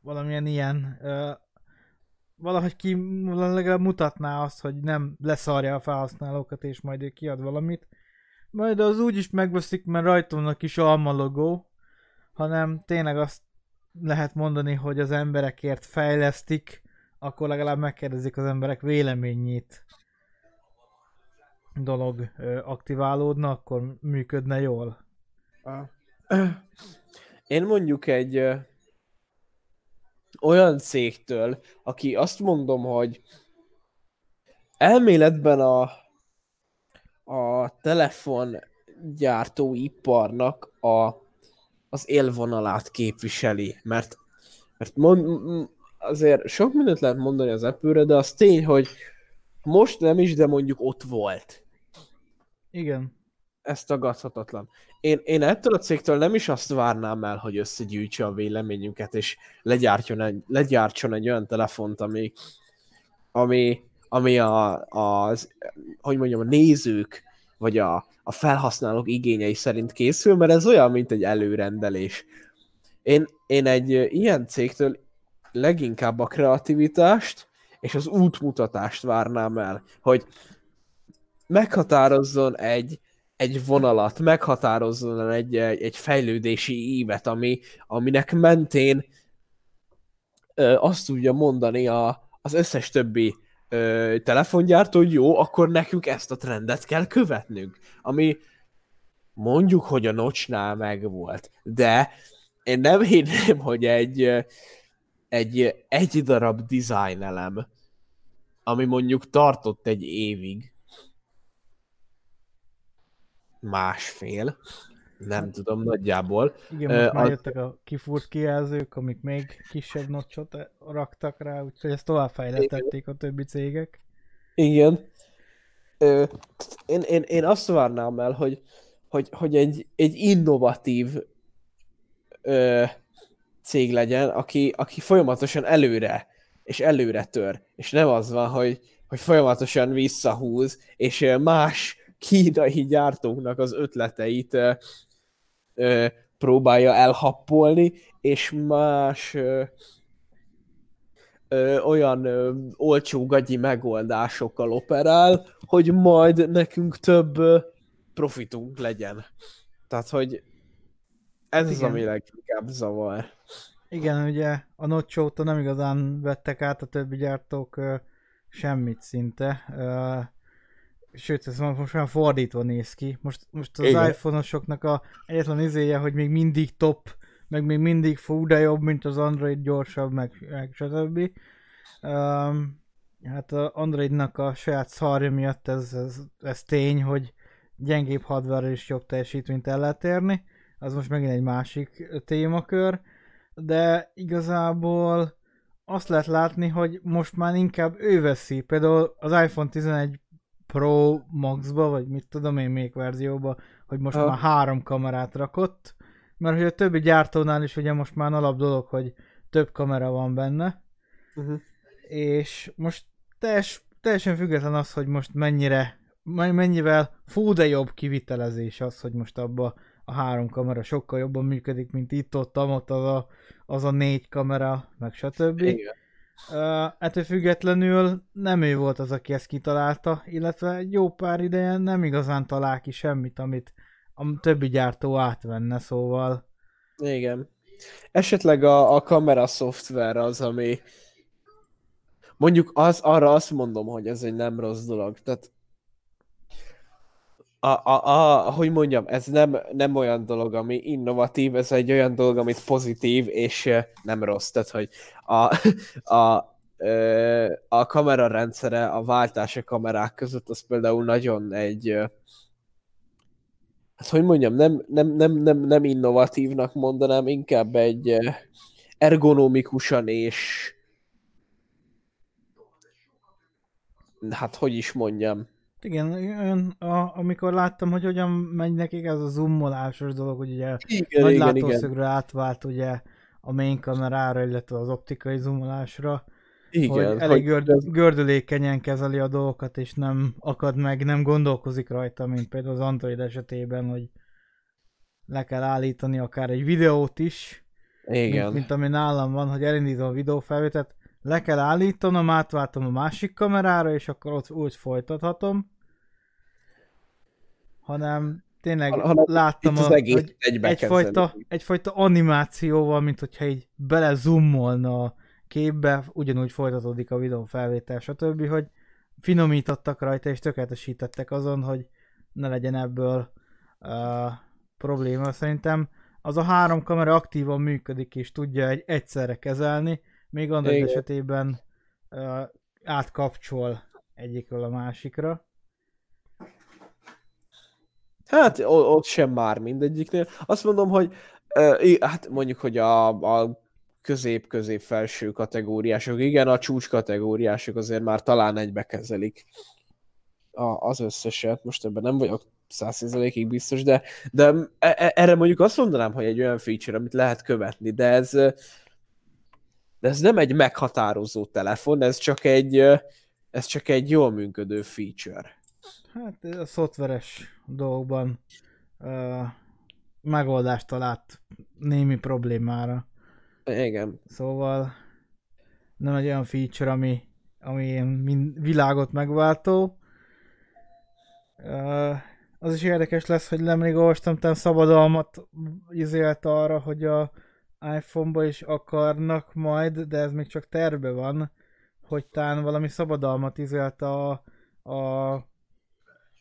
valamilyen ilyen ö, valahogy ki legalább mutatná azt, hogy nem leszarja a felhasználókat, és majd ő kiad valamit. Majd az úgy is megveszik, mert rajta van a kis alma logó, hanem tényleg azt lehet mondani, hogy az emberekért fejlesztik, akkor legalább megkérdezik az emberek véleményét dolog ö, aktiválódna, akkor működne jól. Én mondjuk egy olyan cégtől, aki azt mondom, hogy elméletben a, a telefongyártóiparnak a, az élvonalát képviseli, mert, mert mond, azért sok mindent lehet mondani az apple de az tény, hogy most nem is, de mondjuk ott volt. Igen. Ez tagadhatatlan. Én, én ettől a cégtől nem is azt várnám el, hogy összegyűjtse a véleményünket, és legyártson egy, legyártson egy olyan telefont, ami, ami, ami a, az, hogy mondjam, a nézők, vagy a, a felhasználók igényei szerint készül, mert ez olyan, mint egy előrendelés. Én, én egy ilyen cégtől leginkább a kreativitást és az útmutatást várnám el, hogy meghatározzon egy, egy vonalat, meghatározzon egy, egy fejlődési ívet, ami, aminek mentén ö, azt tudja mondani a, az összes többi ö, telefongyártó, hogy jó, akkor nekünk ezt a trendet kell követnünk. Ami mondjuk, hogy a nocsnál megvolt, de én nem hinném, hogy egy, egy, egy darab design elem, ami mondjuk tartott egy évig, másfél, nem hát, tudom, nagyjából. Igen, most uh, már jöttek a kifúrt kijelzők, amik még kisebb nocsot raktak rá, úgyhogy ezt továbbfejlesztették a többi cégek. Igen. Ö, én, én, én azt várnám el, hogy, hogy, hogy egy, egy innovatív ö, cég legyen, aki, aki folyamatosan előre és előre tör, és nem az van, hogy, hogy folyamatosan visszahúz, és más kínai gyártóknak az ötleteit ö, ö, próbálja elhappolni, és más ö, ö, olyan ö, olcsó gagyi megoldásokkal operál, hogy majd nekünk több ö, profitunk legyen. Tehát, hogy ez Igen. az, ami leginkább zavar. Igen, ugye a Notch óta nem igazán vettek át a többi gyártók ö, semmit szinte. Ö, sőt, ez most már fordítva néz ki. Most, most az Igen. iPhone-osoknak a egyetlen izéje, hogy még mindig top, meg még mindig fú, de jobb, mint az Android, gyorsabb, meg, meg stb. Um, hát az Androidnak a saját szarja miatt ez, ez, ez tény, hogy gyengébb hardware is jobb teljesítményt el lehet érni. Az most megint egy másik témakör. De igazából azt lehet látni, hogy most már inkább ő veszi. Például az iPhone 11 Pro Max-ba, vagy mit tudom én még verzióba, hogy most ha. már három kamerát rakott, mert hogy a többi gyártónál is ugye most már alap dolog, hogy több kamera van benne, uh-huh. és most teljes, teljesen független az, hogy most mennyire, mennyivel fú de jobb kivitelezés az, hogy most abba a három kamera sokkal jobban működik, mint itt ott, ott az a, az a négy kamera, meg stb. Igen. Uh, ettől függetlenül nem ő volt az, aki ezt kitalálta, illetve egy jó pár ideje nem igazán talál ki semmit, amit a többi gyártó átvenne, szóval... Igen. Esetleg a, a kamera szoftver az, ami mondjuk az, arra azt mondom, hogy ez egy nem rossz dolog. Tehát a, a, a, hogy mondjam, ez nem, nem olyan dolog, ami innovatív, ez egy olyan dolog, amit pozitív, és nem rossz. Tehát, hogy a, a, a kamera rendszere a váltási kamerák között, az például nagyon egy, hát hogy mondjam, nem, nem, nem, nem, nem innovatívnak mondanám, inkább egy ergonomikusan és hát hogy is mondjam, igen, ön, a, amikor láttam, hogy hogyan megy nekik ez a zoomolásos dolog, hogy ugye igen, nagy igen, látószögre igen. átvált ugye a main kamerára, illetve az optikai zoomolásra, igen, hogy elég görd, ez... gördülékenyen kezeli a dolgokat, és nem akad meg, nem gondolkozik rajta, mint például az Android esetében, hogy le kell állítani akár egy videót is, igen. Mint, mint ami nálam van, hogy elindítom a videófelvételt, le kell állítanom, átváltom a másik kamerára, és akkor ott úgy folytathatom. Hanem tényleg hanem láttam, a, hogy egyfajta, egyfajta animációval, mint hogyha így bele zoomolna a képbe, ugyanúgy folytatódik a videó felvétel, stb., hogy finomítottak rajta, és tökéletesítettek azon, hogy ne legyen ebből uh, probléma. Szerintem az a három kamera aktívan működik, és tudja egy egyszerre kezelni, még Android Igen. esetében uh, átkapcsol egyikről a másikra. Hát ott sem már mindegyiknél. Azt mondom, hogy uh, hát mondjuk, hogy a, a közép-közép felső kategóriások, igen, a csúcs kategóriások azért már talán egybe kezelik a, az összeset. Most ebben nem vagyok 100%-ig biztos, de, de e, e, erre mondjuk azt mondanám, hogy egy olyan feature, amit lehet követni, de ez de ez nem egy meghatározó telefon, ez csak egy, ez csak egy jól működő feature. Hát a szoftveres dolgokban uh, megoldást talált némi problémára. Igen. Szóval nem egy olyan feature, ami, ami mind világot megváltó. Uh, az is érdekes lesz, hogy nemrég olvastam, talán szabadalmat izélt arra, hogy a iPhone-ba is akarnak majd, de ez még csak terve van, hogy talán valami szabadalmat izélt a, a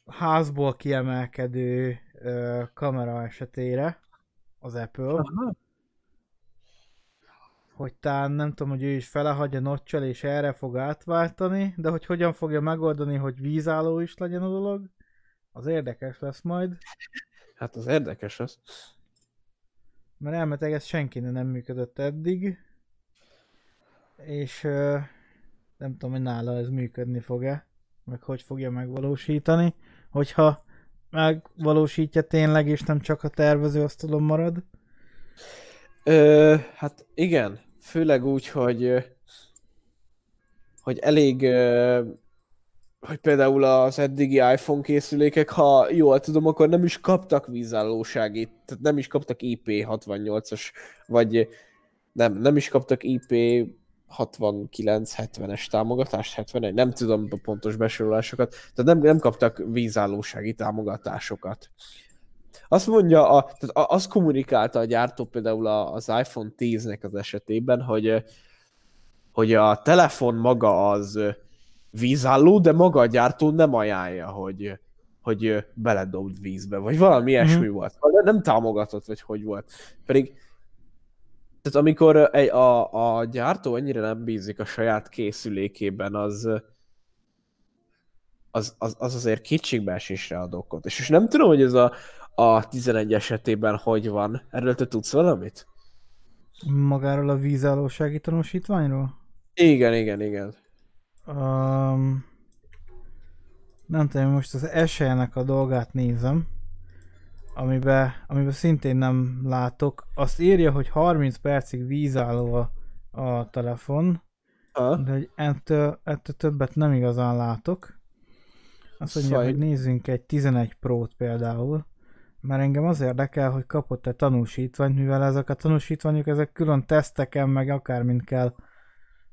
házból kiemelkedő ö, kamera esetére az Apple. Aha. Hogy talán nem tudom, hogy ő is felehagyja notcsal és erre fog átváltani, de hogy hogyan fogja megoldani, hogy vízálló is legyen a dolog, az érdekes lesz majd. Hát az érdekes az. Mert elmeteg ez senkinek nem működött eddig. És nem tudom, hogy nála ez működni fog-e, meg hogy fogja megvalósítani. Hogyha megvalósítja tényleg, és nem csak a tervező asztalon marad. Ö, hát igen, főleg úgy, hogy hogy elég hogy például az eddigi iPhone készülékek, ha jól tudom, akkor nem is kaptak vízállóságit, tehát nem is kaptak IP68-as, vagy nem, nem is kaptak IP 69-70-es támogatást, 71, nem tudom a pontos besorolásokat, tehát nem, nem kaptak vízállósági támogatásokat. Azt mondja, a, tehát azt kommunikálta a gyártó például az iPhone 10-nek az esetében, hogy, hogy a telefon maga az vízálló, de maga a gyártó nem ajánlja, hogy, hogy beledobd vízbe, vagy valami ilyesmi Mhm. volt. De nem támogatott, vagy hogy volt. Pedig tehát amikor egy, a, a gyártó ennyire nem bízik a saját készülékében, az az, az, az azért kétségbeesésre ad okot. És, és nem tudom, hogy ez a, a 11 esetében hogy van. Erről te tudsz valamit? Magáról a vízállósági tanúsítványról? Igen, igen, igen. Um, nem tudom, most az SE-nek a dolgát nézem, amiben, amiben szintén nem látok. Azt írja, hogy 30 percig vízálló a, a telefon, Ha? de hogy ettől, ettől többet nem igazán látok. Azt mondja, Szóval- hogy nézzünk egy 11 Pro-t például, mert engem az érdekel, hogy kapott-e tanúsítványt, mivel ezek a tanúsítványok, ezek külön teszteken, meg akármint kell.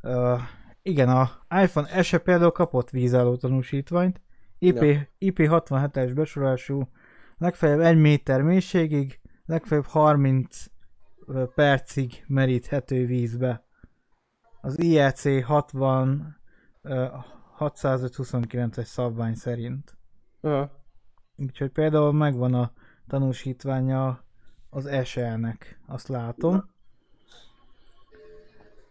Uh, igen, a iPhone SE például kapott vízálló tanúsítványt, IP, Ja. IP67-es besorolású, legfeljebb 1 méter mélységig, legfeljebb 30 ö, percig meríthető vízbe. Az IEC 60 ö, 629-es szabvány szerint. Ha. Úgyhogy például megvan a tanúsítványa az SL-nek, azt látom.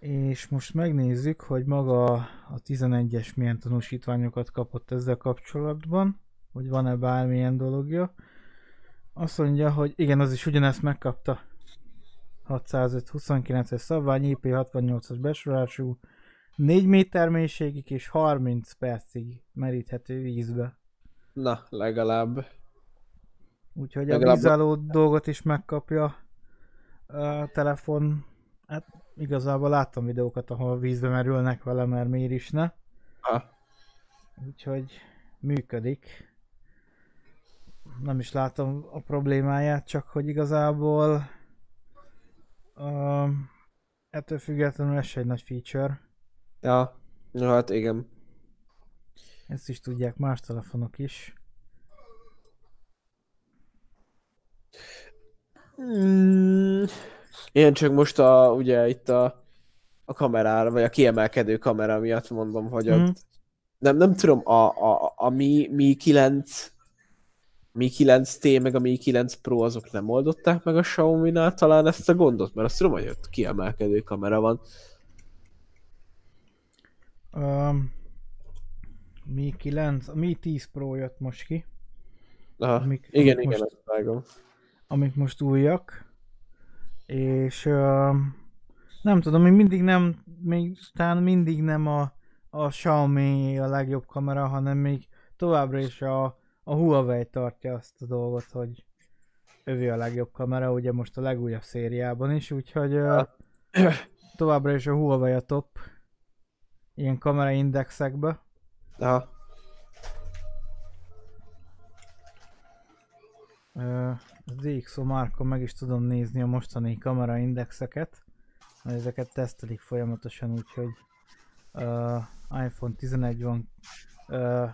És most megnézzük, hogy maga a 11-es milyen tanúsítványokat kapott ezzel kapcsolatban, hogy van-e bármilyen dologja. Azt mondja, hogy igen, az is ugyanezt megkapta. 629-es szabvány, IP68-as besorolású, 4 méter mélységig és 30 percig meríthető vízbe. Na, legalább. Úgyhogy a Legalább- vízálló dolgot is megkapja a telefon. Hát igazából láttam videókat, ahol vízbe merülnek vele, mert miért is ne. Ha. Úgyhogy működik. Nem is látom a problémáját, csak hogy igazából um, ettől függetlenül ez egy nagy feature. Ja. ja, hát igen. Ezt is tudják más telefonok is. Mm, én csak most a, ugye itt a, a kamerára, vagy a kiemelkedő kamera miatt mondom, hogy ott, Mhm. nem, nem tudom, a, a, a Mi, Mi 9 Mi 9T meg a Mi 9 Pro azok nem oldották meg a Xiaomi-nál talán ezt a gondot, mert azt tudom, hogy ott kiemelkedő kamera van. Um, Mi 9, a Mi 10 Pro jött most ki. Aha, Amik- igen, amik igen, most- vágom. amik most újak, és uh, nem tudom, még mindig nem, még talán mindig nem a, a Xiaomi a legjobb kamera, hanem még továbbra is a, a Huawei tartja azt a dolgot, hogy ővé a legjobb kamera, ugye most a legújabb szériában is, úgyhogy uh, továbbra is a Huawei a top ilyen kameraindexekbe. Aha. Ö, Az DxO márka meg is tudom nézni a mostani kameraindexeket, mert ezeket tesztelik folyamatosan, úgyhogy uh, iPhone 11 van uh,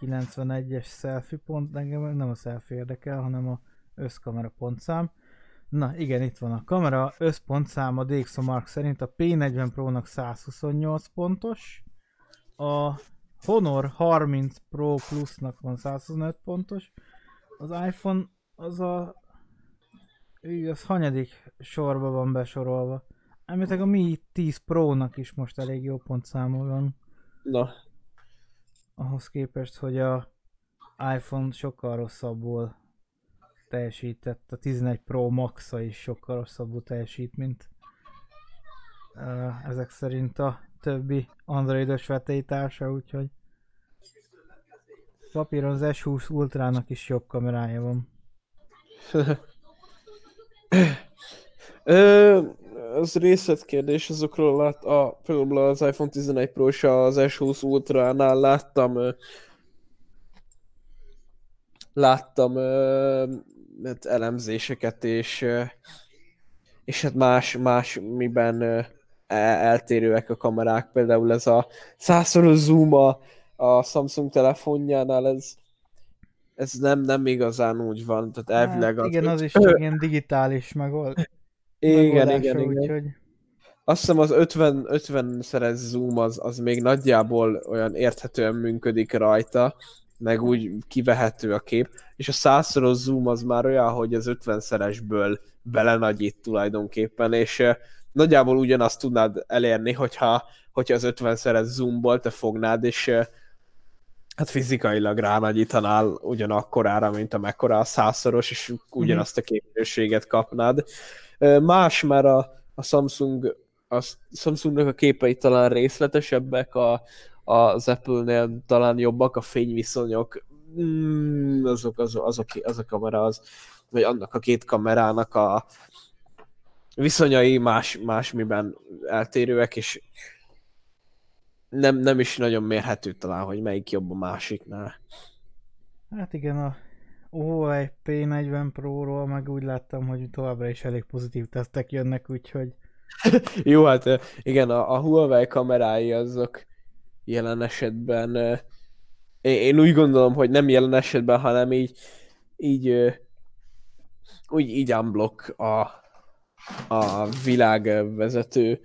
91-es selfie pont, engem nem a selfie érdekel, hanem a összkamera pontszám. Na igen, itt van a kamera. Összpontszáma DxOMark szerint a P40 Pro-nak 128 pontos, a Honor 30 Pro Plus-nak van 125 pontos, az iPhone az a... Az hanyadik sorba van besorolva. Elméletileg a Mi 10 Pro-nak is most elég jó pontszáma van. Na, Ahhoz képest, hogy a iPhone sokkal rosszabbul teljesített, a 11 Pro max is sokkal rosszabbul teljesít, mint ezek szerint a többi androidos vetélytársa, úgyhogy papíron az S20 Ultrának is jobb kamerája van. Ö, az részletkérdés azokról lát, a, például az iPhone 11 Pro és az S20 Ultra-nál láttam láttam hát elemzéseket és és hát más, más miben el- eltérőek a kamerák, például ez a százszoros zoom a, a Samsung telefonjánál, ez ez nem, nem igazán úgy van, tehát elvileg hát, igen, az is ilyen digitális megold, igen, igen, igen. úgyhogy Azt hiszem az 50, 50 szeres zoom az, az még nagyjából olyan érthetően működik rajta, meg úgy kivehető a kép, és a százszoros zoom az már olyan, hogy az 50 szeresből belenagyít tulajdonképpen, és nagyjából ugyanazt tudnád elérni, hogyha, hogyha az 50 szeres zoomból te fognád, és hát fizikailag ránagyítanál ugyanakkorára, mint amekkora a százszoros, és ugyanazt a képességet kapnád. Más, mert a, a Samsung a Samsungnak a képei talán részletesebbek, a, az Apple-nél talán jobbak a fényviszonyok, mm, azok, azok, azok, az a kamera az, vagy annak a két kamerának a viszonyai más, másmiben eltérőek, és nem, nem is nagyon mérhető talán, hogy melyik jobb a másiknál. hát igen, a Huawei P40 Pro-ról meg úgy láttam, hogy továbbra is elég pozitív tesztek jönnek, úgyhogy Jó, hát igen, a, a Huawei kamerái azok jelen esetben, én, úgy gondolom, hogy nem jelen esetben, hanem így, így, úgy így unblock a, a világvezető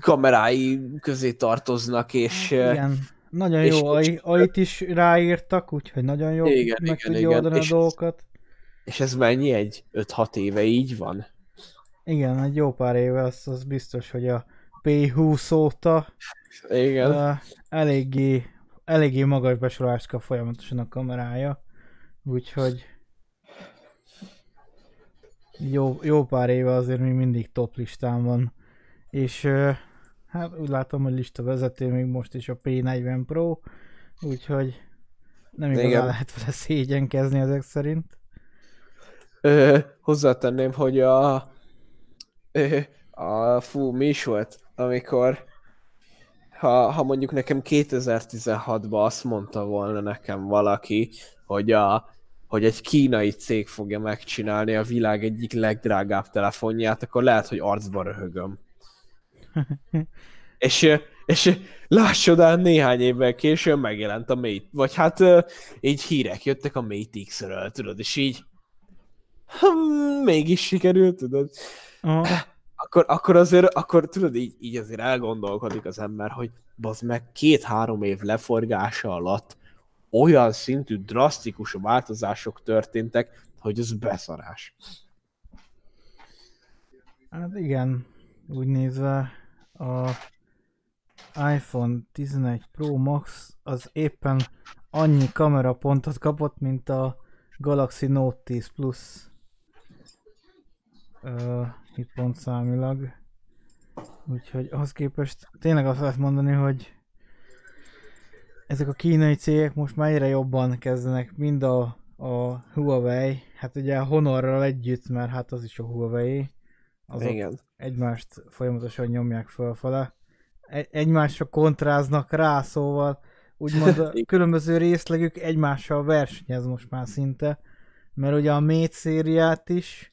kamerái közé tartoznak, és ö, igen, nagyon és jó AI- AI-t is ráírtak, úgyhogy nagyon jó Igen, meg igen, tudja igen, oldani a és- dolgokat. és ez mennyi? Egy 5-6 éve így van? Igen, egy jó pár éve az, az biztos, hogy a P20 óta Igen. uh, eléggé, eléggé magas besorolást kap folyamatosan a kamerája, úgyhogy jó, jó pár éve azért még mindig top listán van, és hát úgy látom, hogy lista vezető még most is a P40 Pro, úgyhogy nem igazán Igen. lehet vele szégyenkezni ezek szerint. Ö, hozzátenném, hogy a, ö, a fú, mi is volt, amikor ha, ha mondjuk nekem 2016-ban azt mondta volna nekem valaki, hogy, a, hogy egy kínai cég fogja megcsinálni a világ egyik legdrágább telefonját, akkor lehet, hogy arcba röhögöm. és, és láss csodán, néhány évvel később megjelent a Mate, vagy hát így hírek jöttek a Mate X-ről, tudod, és így Hmm, mégis sikerült, tudod? Aha. Akkor, akkor azért, akkor tudod, így, így azért elgondolkodik az ember, hogy bazd meg két-három év leforgása alatt olyan szintű drasztikus változások történtek, hogy ez beszarás. Hát igen, úgy nézve a iPhone 11 Pro Max az éppen annyi kamerapontot kapott, mint a Galaxy Note 10 Plus uh, itt pontszámilag. Úgyhogy ahhoz képest tényleg azt lehet mondani, hogy ezek a kínai cégek most már egyre jobban kezdenek, mind a, a Huawei, hát ugye a Honorral együtt, mert hát az is a Huawei, azok Igen. egymást folyamatosan nyomják fölfele. Egy- egymásra kontráznak rá, szóval úgymond a különböző részlegük egymással versenyez most már szinte, mert ugye a Mate szériát is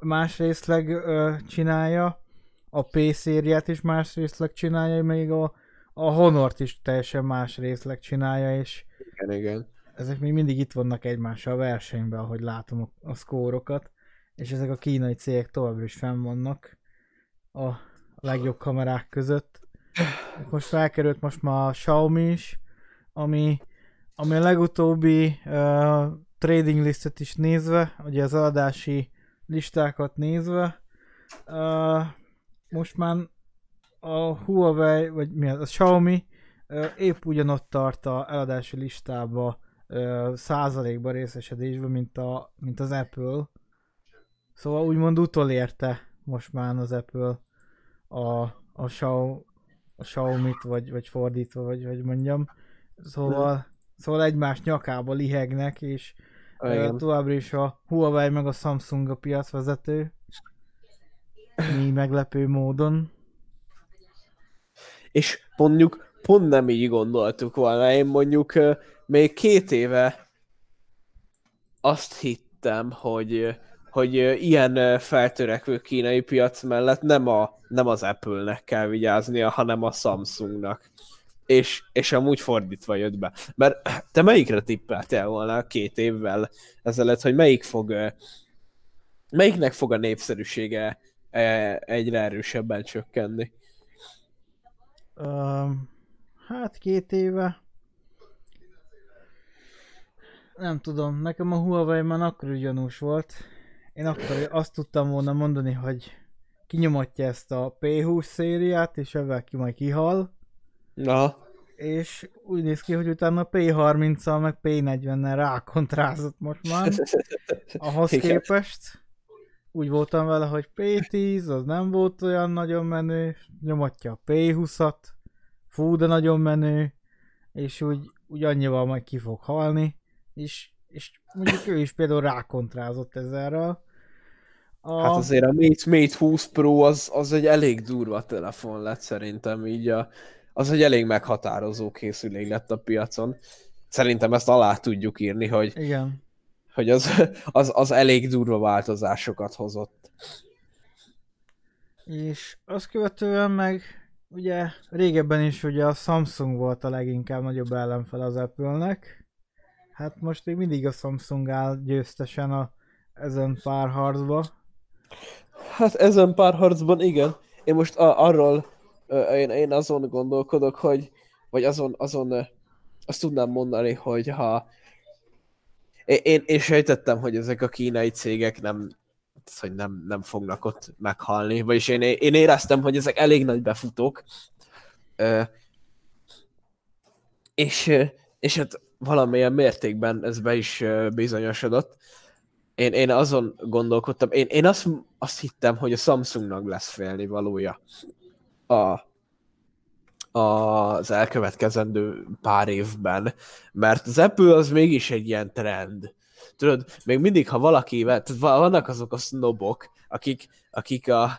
más részleg ö, csinálja, a P szériát is más részleg csinálja, még a, a Honort is teljesen más részleg csinálja, és Igen, igen. ezek még mindig itt vannak egymással a versenyben, ahogy látom a, a szkórokat, és ezek a kínai cégek továbbra is fenn vannak a legjobb kamerák között. Most felkerült most már a Xiaomi is, ami, ami a legutóbbi uh, trading listet is nézve, ugye az adási listákat nézve, uh, most már a Huawei, vagy mi az, a Xiaomi uh, épp ugyanott tart a eladási listába uh, százalékban részesedésben, mint, a, mint az Apple. Szóval úgymond utolérte most már az Apple a, a, Xiao, a Xiaomi-t, vagy, vagy fordítva, vagy, vagy mondjam. Szóval, szóval egymás nyakába lihegnek, és uh, továbbra is a Huawei meg a Samsung a piacvezető. Mi meglepő módon. És mondjuk pont nem így gondoltuk volna. Én mondjuk még két éve azt hittem, hogy, hogy ilyen feltörekvő kínai piac mellett nem, a, nem az Apple-nek kell vigyáznia, hanem a Samsungnak. És, és amúgy fordítva jött be. Mert te melyikre tippeltél volna két évvel ezelőtt, hogy melyik fog, melyiknek fog a népszerűsége egyre erősebben csökkenni? Um, hát két éve. Nem tudom, nekem a Huawei már akkor ugyanús volt. Én akkor azt tudtam volna mondani, hogy kinyomatja ezt a P20 szériát, és ebben ki majd kihal. Na. És úgy néz ki, hogy utána P30-al, meg P40-nel rákontrázott most már. Ahhoz képest úgy voltam vele, hogy P10, az nem volt olyan nagyon menő, nyomatja a P20-at, fú, de nagyon menő, és úgy, úgy annyival majd ki fog halni, és, és mondjuk ő is például rákontrázott ezerrel. A... Hát azért a Mate, Mate 20 Pro az, az egy elég durva telefon lett szerintem, így a, az egy elég meghatározó készülék lett a piacon. Szerintem ezt alá tudjuk írni, hogy Igen hogy az, az, az elég durva változásokat hozott. És azt követően meg ugye régebben is ugye a Samsung volt a leginkább nagyobb ellenfel az Apple-nek. Hát most még mindig a Samsung áll győztesen a ezen pár harcba. Hát ezen pár harcban igen. Én most a, arról én, én azon gondolkodok, hogy vagy azon, azon azt tudnám mondani, hogy ha én, én sejtettem, hogy ezek a kínai cégek nem, hogy nem, nem fognak ott meghalni, vagyis én, én éreztem, hogy ezek elég nagy befutók, és, és hát valamilyen mértékben ez be is bizonyosodott. Én, én azon gondolkodtam, én, én azt, azt hittem, hogy a Samsungnak lesz félni valója a, az elkövetkezendő pár évben, mert az Apple az mégis egy ilyen trend. Tudod, még mindig, ha valaki, tehát vannak azok a snobok, akik, akik a,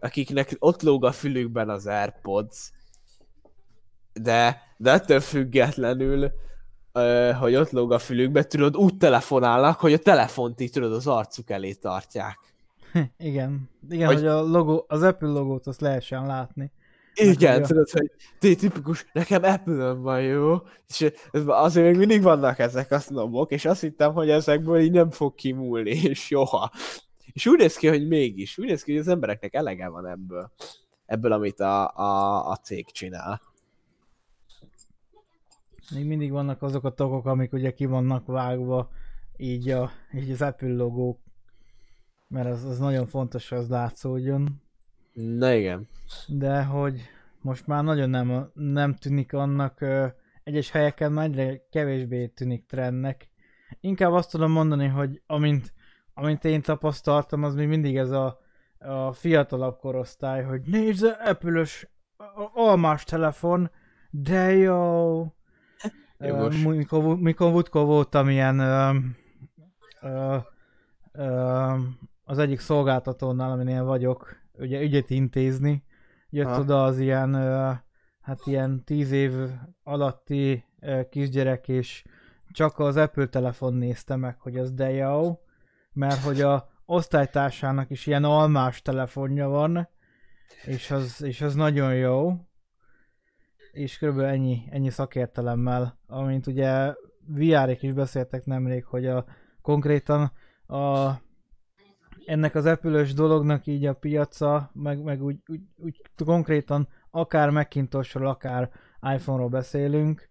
akiknek ott lóg a fülükben az AirPods, de, de ettől függetlenül, hogy ott lóg a fülükbe, tudod, úgy telefonálnak, hogy a telefont így tudod az arcuk elé tartják. Igen, igen, hogy, hogy a logo, az Apple logót azt lehessen látni. Igen, tudod, hogy tipikus, nekem apple van jó, és azért még mindig vannak ezek a sznobok, és azt hittem, hogy ezekből így nem fog kimúlni, és soha. És úgy néz ki, hogy mégis, úgy néz ki, hogy az embereknek elege van ebből, ebből, amit a, a, a cég csinál. Még mindig vannak azok a tagok, amik ugye ki vannak vágva, így, a, így az Apple logók, mert az, az nagyon fontos, hogy az látszódjon. Na igen. De hogy most már nagyon nem, nem tűnik annak, egyes helyeken már egyre kevésbé tűnik trendnek. Inkább azt tudom mondani, hogy amint, amint én tapasztaltam, az még mindig ez a, a fiatalabb korosztály, hogy nézd, Apple-ös almás telefon, de jó. Uh, mikor, mikor Vutko voltam ilyen uh, uh, uh, az egyik szolgáltatónál, aminél vagyok, ugye ügyet intézni, jött ha. oda az ilyen, hát ilyen tíz év alatti kisgyerek, és csak az Apple telefon nézte meg, hogy az de jó, mert hogy a osztálytársának is ilyen almás telefonja van, és az, és az nagyon jó, és kb. ennyi, ennyi szakértelemmel, amint ugye VR-ék is beszéltek nemrég, hogy a konkrétan a ennek az apple dolognak így a piaca, meg, meg úgy, úgy, úgy konkrétan akár Macintosról, akár iPhone-ról beszélünk,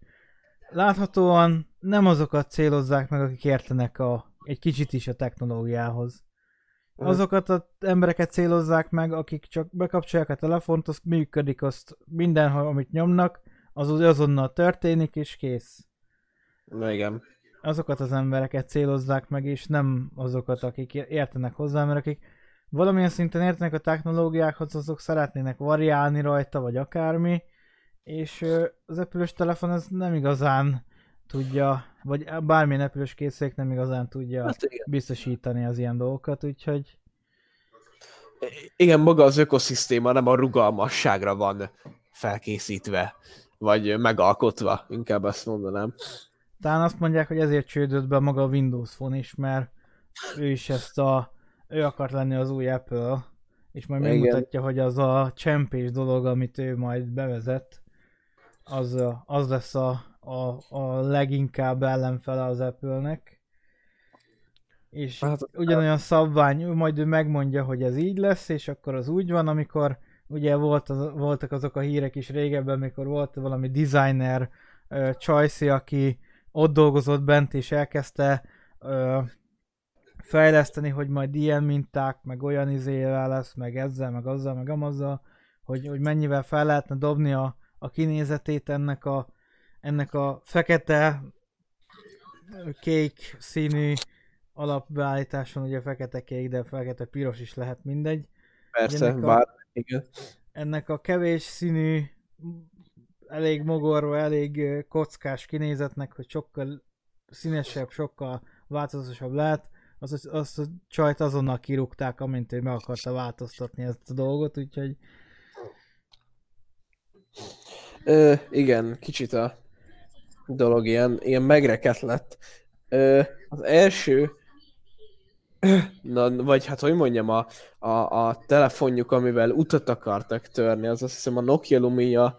láthatóan nem azokat célozzák meg, akik értenek a, egy kicsit is a technológiához. Azokat az embereket célozzák meg, akik csak bekapcsolják a telefont, azt működik, azt minden, amit nyomnak, az azonnal történik, és kész. Na igen. Azokat az embereket célozzák meg, és nem azokat, akik értenek hozzá, mert akik valamilyen szinten értenek a technológiákhoz, azok szeretnének variálni rajta, vagy akármi, és az apple telefon az nem igazán tudja, vagy bármilyen apple készülék nem igazán tudja hát biztosítani az ilyen dolgokat, úgyhogy... Igen, maga az ökoszisztéma nem a rugalmasságra van felkészítve, vagy megalkotva, inkább azt mondanám. Talán azt mondják, hogy ezért csődött be maga a Windows Phone is, mert ő is ezt a... ő akart lenni az új Apple, és majd megmutatja, hogy az a csempés dolog, amit ő majd bevezet, az, az lesz a, a, a leginkább ellenfele az Apple-nek. És hát, ugyanolyan szabvány, majd ő megmondja, hogy ez így lesz, és akkor az úgy van, amikor ugye volt az, voltak azok a hírek is régebben, amikor volt valami designer uh, Choice, aki ott dolgozott bent, és elkezdte uh, fejleszteni, hogy majd ilyen minták, meg olyan izével lesz, meg ezzel, meg azzal, meg amazzal, hogy, hogy mennyivel fel lehetne dobni a, a kinézetét ennek a, ennek a fekete kék színű alapbeállításon, ugye fekete kék, de fekete piros is lehet mindegy. Persze, ennek bár, a, igen. Ennek a kevés színű, elég mogorva, elég kockás kinézetnek, hogy sokkal színesebb, sokkal változatosabb lehet, azt, azt a csajt azonnal kirúgták, amint ő meg akarta változtatni ezt a dolgot, úgyhogy Ö, igen, kicsit a dolog ilyen, ilyen megrekedt lett. Ö, az első, na, vagy hát hogy mondjam, a, a, a telefonjuk, amivel utat akartak törni, az azt hiszem a Nokia Lumia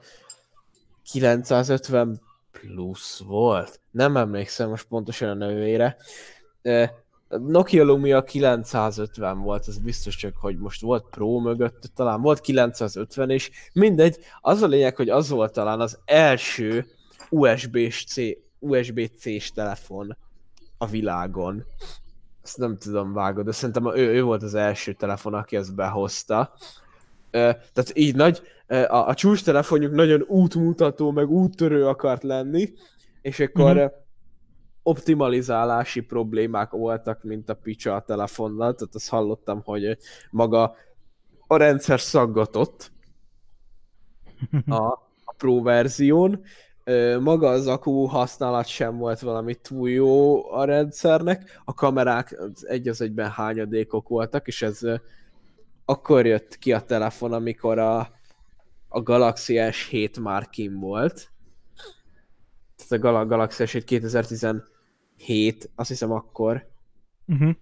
950 plusz volt. Nem emlékszem most pontosan a nevére. Nokia Lumia 950 volt, ez biztos csak, hogy most volt Pro mögött, talán volt 950 és mindegy, az a lényeg, hogy az volt talán az első USB-C, USB-C-s telefon a világon. Ezt nem tudom vágod, de szerintem ő, ő volt az első telefon, aki ezt behozta. Tehát így nagy, a, a csúcs telefonjuk nagyon útmutató, meg úttörő akart lenni, és akkor mm-hmm optimalizálási problémák voltak, mint a picsa a telefonnal, tehát azt hallottam, hogy maga a rendszer szaggatott a, a Pro verzión, maga az akku használat sem volt valami túl jó a rendszernek, a kamerák egy az egyben hányadékok voltak, és ez akkor jött ki a telefon, amikor a, a Galaxy S7 már kim volt. Tehát a Galaxy S7 2017 7, azt hiszem akkor. Uh-huh.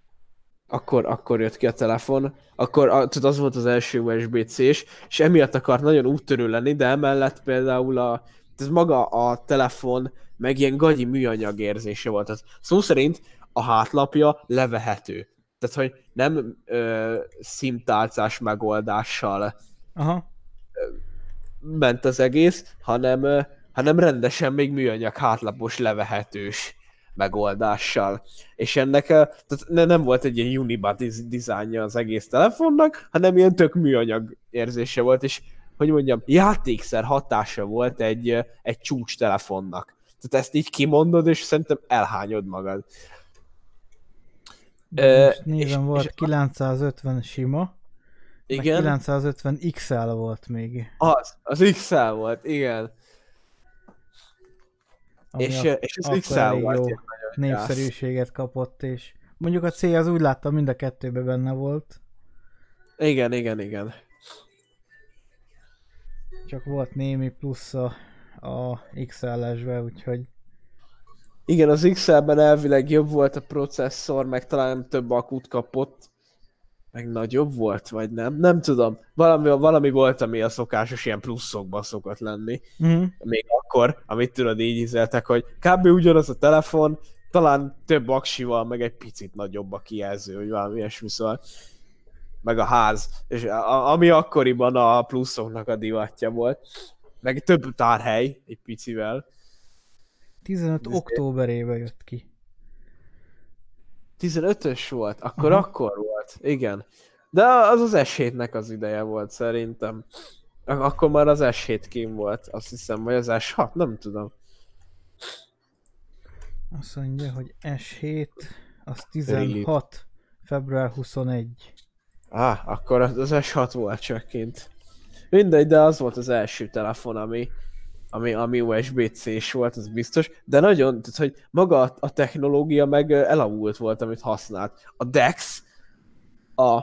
Akkor, akkor jött ki a telefon, akkor a, tudod, az volt az első USB-C-s, és emiatt akart nagyon úttörő lenni, de emellett például a, ez maga a telefon meg ilyen gagyi műanyag érzése volt. Tehát szó szerint a hátlapja levehető. Tehát, hogy nem ö, szimtálcás megoldással Aha. Ment az egész, hanem, ö, hanem rendesen még műanyag hátlapos levehetős megoldással. És ennek tehát nem volt egy ilyen Unibody dizájnja az egész telefonnak, hanem ilyen tök műanyag érzése volt, és hogy mondjam, játékszer hatása volt egy, egy csúcs telefonnak. Tehát ezt így kimondod, és szerintem elhányod magad. Most nézem, és, volt és 950 sima, igen. 950 XL volt még. Az, az XL volt, igen. és, a, és az XL volt. Jó népszerűséget kapott, és mondjuk a C az úgy láttam, mind a kettőben benne volt. Igen, igen, igen. Csak volt némi plusz a, a XL-esbe, úgyhogy... Igen, az XL-ben elvileg jobb volt a processzor, meg talán több akut kapott. meg nagyobb volt, vagy nem? Nem tudom. Valami, valami volt, ami a szokásos ilyen pluszokban szokott lenni. Mhm. Még akkor, amit tudod, így ízeltek, hogy kb. ugyanaz a telefon, talán több aksival, meg egy picit nagyobb a kijelző, hogy valami ilyesmi szóval. Meg a ház. És a, ami akkoriban a pluszoknak a divatja volt. Meg több tárhely, egy picivel. 15 Ez- októberében jött ki. 15-ös volt, akkor Aha. akkor volt, igen. De az az S7-nek az ideje volt szerintem. Ak- Akkor már az S7 kim volt, azt hiszem, vagy az S6, nem tudom. Azt mondja, hogy S7, az 16, február 21. Á, akkor az, az S6 volt csak kint. Mindegy, de az volt az első telefon, ami, ami, ami USB-C-s volt, az biztos. De nagyon, tehát, hogy maga a, a technológia meg elavult volt, amit használt. A DeX, a...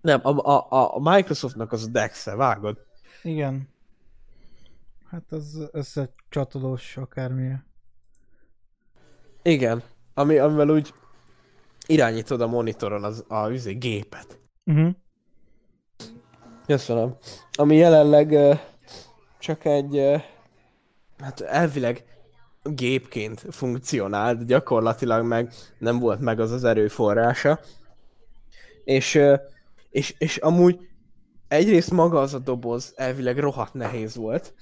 Nem, a, a, a- a Microsoftnak az a DeX-e, vágod? Igen. Hát az összecsatolós akármilyen. Igen, ami, amivel úgy irányítod a monitoron az, a, az gépet. Uh-huh. Köszönöm. Ami jelenleg ö, csak egy, ö, hát elvileg gépként funkcionál, de gyakorlatilag meg nem volt meg az az erőforrása. És, ö, és, és amúgy egyrészt maga az a doboz elvileg rohadt nehéz volt,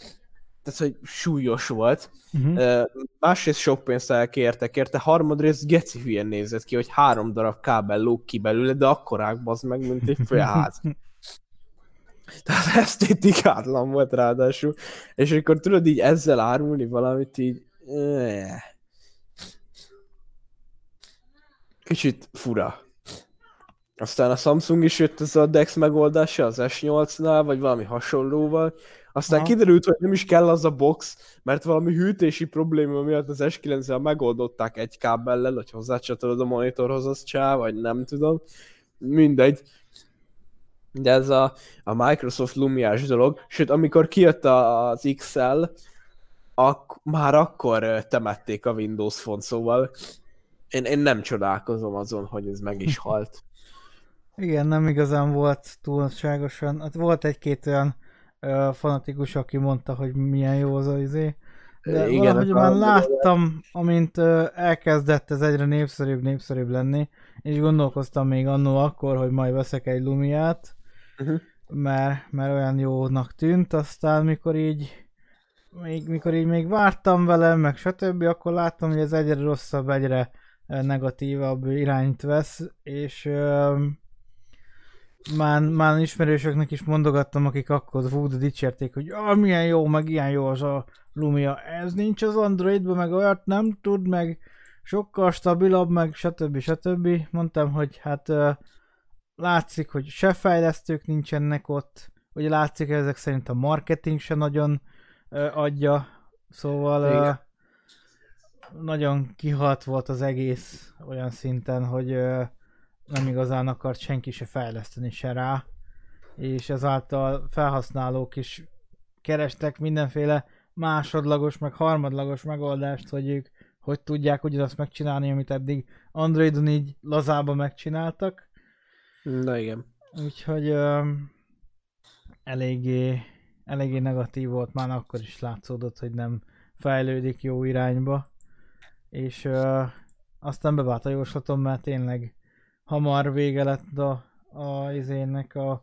tehát hogy súlyos volt, Uh-huh. Ö, másrészt sok pénzt elkértek érte, harmadrészt geci hülyen nézett ki, hogy három darab kábel lóg ki belőle, de akkorák bazd meg, mint egy félház. Tehát esztétikátlan volt ráadásul. És akkor tudod így ezzel árulni valamit így... Kicsit fura. Aztán a Samsung is jött ez a DeX megoldása az S8-nál, vagy valami hasonlóval. Aztán Aha. kiderült, hogy nem is kell az a box, mert valami hűtési probléma miatt az S9-el megoldották egy kábellel, hogy hozzácsatolod a monitorhoz, az csá, vagy nem tudom. Mindegy. De ez a, a Microsoft Lumiás dolog, sőt, amikor kijött az XL, ak- már akkor temették a Windows Phone, szóval én, én nem csodálkozom azon, hogy ez meg is halt. Igen, nem igazán volt túlságosan. Hát volt egy-két olyan fanatikus, aki mondta, hogy milyen jó az az izé. De Igen, valahogy már láttam, amint ö, elkezdett ez egyre népszerűbb, népszerűbb lenni, és gondolkoztam még annó akkor, hogy majd veszek egy Lumiát, Uh-huh. mert, mert olyan jónak tűnt, aztán mikor így még, mikor így még vártam vele, meg stb., akkor láttam, hogy ez egyre rosszabb, egyre negatívabb irányt vesz, és ö, már, már ismerősöknek is mondogattam, akik akkor de dicsérték, hogy ah, milyen jó, meg ilyen jó az a Lumia, ez nincs az Androidban, meg olyat nem tud, meg sokkal stabilabb, meg stb. stb. Mondtam, hogy hát látszik, hogy se fejlesztők nincsenek ott, ugye látszik, hogy ezek szerint a marketing se nagyon adja, szóval Igen. nagyon kihalt volt az egész olyan szinten, hogy nem igazán akart senki se fejleszteni se rá, és ezáltal felhasználók is kerestek mindenféle másodlagos, meg harmadlagos megoldást, hogy ők hogy tudják ugyanazt megcsinálni, amit eddig Androidon így lazába megcsináltak. Na igen. Úgyhogy ö, eléggé, eléggé negatív volt, már akkor is látszódott, hogy nem fejlődik jó irányba. És ö, aztán bevált a jóslatom, mert tényleg hamar vége lett a, a izének a,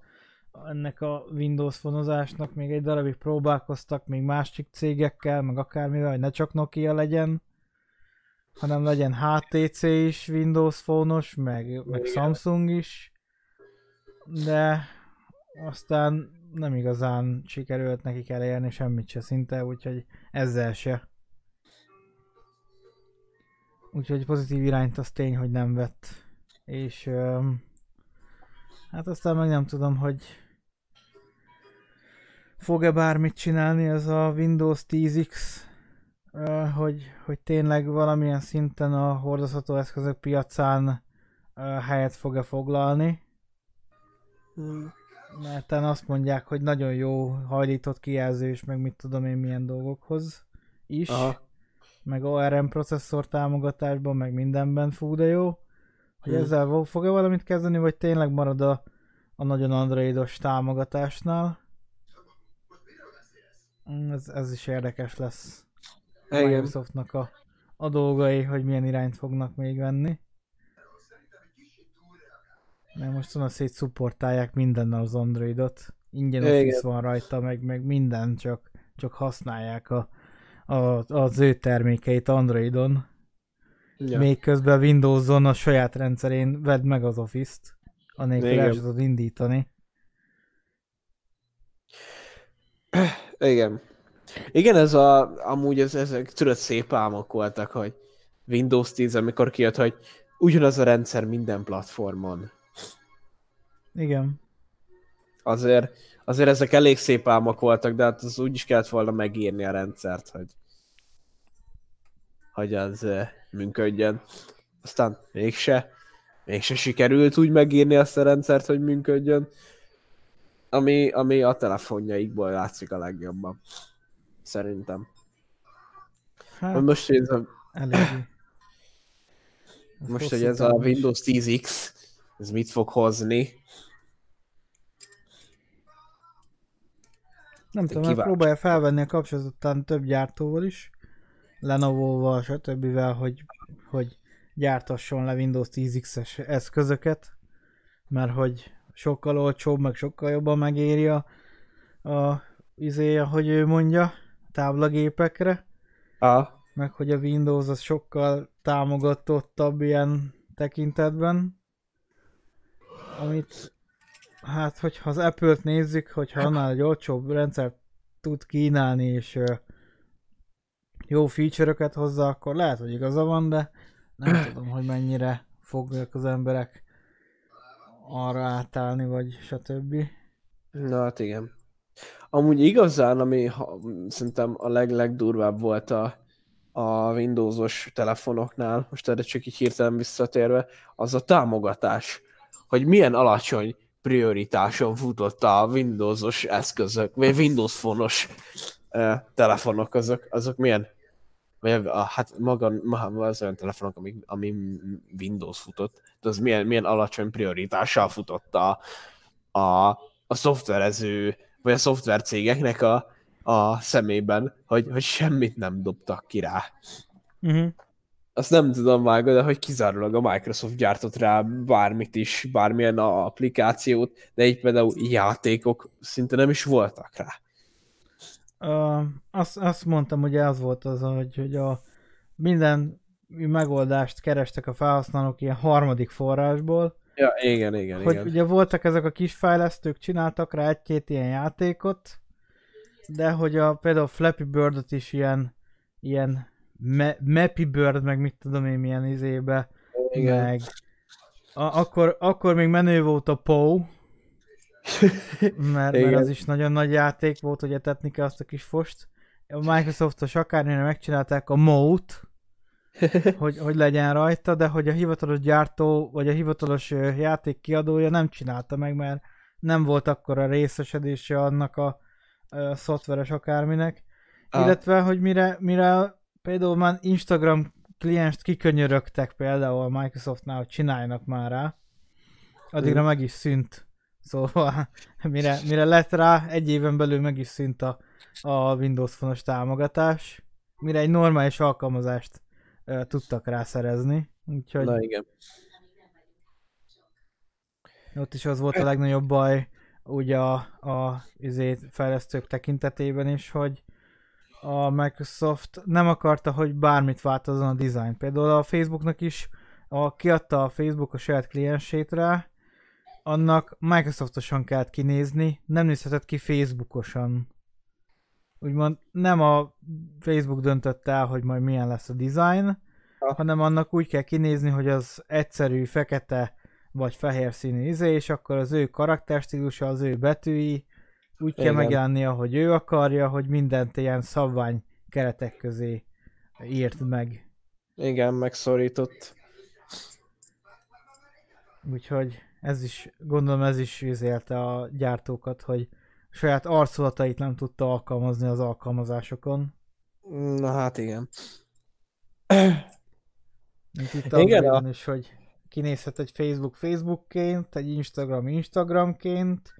ennek a Windows fonozásnak, még egy darabig próbálkoztak, még másik cégekkel, meg akármivel, hogy ne csak Nokia legyen, hanem legyen HTC is Windows fónos, meg, meg. Samsung is, de aztán nem igazán sikerült nekik elérni semmit se szinte, úgyhogy ezzel se. Úgyhogy pozitív irányt az tény, hogy nem vett. És hát aztán meg nem tudom, hogy fog-e bármit csinálni ez a Windows 10X, ö, hogy, hogy tényleg valamilyen szinten a hordozható eszközök piacán helyet fog-e foglalni. Mert azt mondják, hogy nagyon jó hajlított kijelző és meg mit tudom én milyen dolgokhoz is. Aha. Meg ORM processzor támogatásban, meg mindenben fú de jó. Hogy Hmm. ezzel fog-e valamit kezdeni, vagy tényleg marad a, a nagyon androidos támogatásnál? Mm, Ez, ez is érdekes lesz. Igen. Microsoftnak a, a dolgai, hogy milyen irányt fognak még venni. Mert most van szét szupportálják mindennel az Androidot. Ingyen Igen. Office van rajta, meg, meg minden, csak, csak használják a, a, az ő termékeit Androidon. Ja. Még közben Windows-on a saját rendszerén vedd meg az Office-t, anélkül el tudod indítani. Igen. Igen, ez a, amúgy ez, ezek tudod szép álmok voltak, hogy Windows 10, amikor kijött, hogy ugyanaz a rendszer minden platformon. Igen. Azért, azért ezek elég szép álmok voltak, de hát az úgy is kellett volna megírni a rendszert, hogy, hogy az működjön. Aztán mégse, mégse sikerült úgy megírni azt a rendszert, hogy működjön, ami, ami a telefonjaikból látszik a legjobban. Szerintem. Hát, Most, ez a, eléggé. Most, hogy ez a. Windows 10X, ez mit fog hozni? Nem tudom, mert kíváncsi. próbálja felvenni a kapcsolatot több gyártóval is, Lenovo-val, stb. hogy, hogy gyártasson le Windows 10X-es eszközöket, mert hogy sokkal olcsóbb, meg sokkal jobban megéri a, a izé, hogy ő mondja, táblagépekre, Ah, meg hogy a Windows az sokkal támogatottabb ilyen tekintetben, amit hát, hogyha az Apple-t nézzük, hogyha annál egy olcsóbb rendszert tud kínálni, és jó feature-öket hozzá, akkor lehet, hogy igaza van, de nem tudom, hogy mennyire fogják az emberek arra átállni, vagy stb. na hát igen. Amúgy igazán, ami ha, szerintem a leg legdurvább volt a, a Windowsos telefonoknál, most erre csak így hirtelen visszatérve, az a támogatás. Hogy milyen alacsony prioritáson futott a Windowsos eszközök, vagy Windows fonos uh, telefonok, azok, azok milyen, vagy a, hát maga, maga az olyan telefonok, ami, ami Windows futott, de az milyen, milyen alacsony prioritással futott a, a, a szoftverező, vagy a szoftvercégeknek a, a szemében, hogy, hogy semmit nem dobtak ki rá. Uh-huh. Azt nem tudom vágni, de hogy kizárólag a Microsoft gyártott rá bármit is, bármilyen a applikációt, de így például játékok szinte nem is voltak rá. Uh, azt, azt mondtam, hogy az volt az, hogy, hogy a minden megoldást kerestek a felhasználók ilyen harmadik forrásból, Ja, igen, igen, hogy igen. ugye voltak ezek a kis fejlesztők, csináltak rá egy-két ilyen játékot, de hogy a, például Flappy Bird-ot is ilyen, ilyen me, Mappy Bird, meg mit tudom én milyen izébe, igen. meg a, akkor, akkor még menő volt a POW, mert, mert az is nagyon nagy játék volt, hogy etetni kell azt a kis fost. A Microsoftos akármilyen megcsinálták a Moat, hogy, hogy legyen rajta, de hogy a hivatalos gyártó, vagy a hivatalos játék kiadója nem csinálta meg, mert nem volt akkor a részesedése annak a ö, szoftveres akárminek. Ah. Illetve, hogy mire, mire például már Instagram klienst kikönyörögtek például a Microsoftnál, hogy csináljanak már rá, addigra meg is szűnt. Szóval mire, mire lett rá, egy éven belül meg is szűnt a, a Windows fonos támogatás, mire egy normális alkalmazást ö, tudtak rá szerezni. Úgyhogy Na igen. ott is az volt a legnagyobb baj, ugye a, a izé, fejlesztők tekintetében is, hogy a Microsoft nem akarta, hogy bármit változzon a design. Például a Facebooknak is, a, kiadta a Facebook a saját kliensét rá, annak Microsoftosan kellett kinézni, nem nézhetett ki Facebookosan. Úgymond nem a Facebook döntött el, hogy majd milyen lesz a design, Ha. hanem annak úgy kell kinézni, hogy az egyszerű, fekete vagy fehér színű izé, és akkor az ő karakterstílusa, az ő betűi úgy kell Igen. megjelenni, ahogy ő akarja, hogy mindent ilyen szabvány keretek közé írt meg. Igen, megszorított. Úgyhogy ez is, gondolom ez is üzélte a gyártókat, hogy saját arculatait nem tudta alkalmazni az alkalmazásokon. Na hát igen. Mint itt Igen, a- is, hogy kinézhet egy Facebook Facebookként, egy Instagram Instagramként,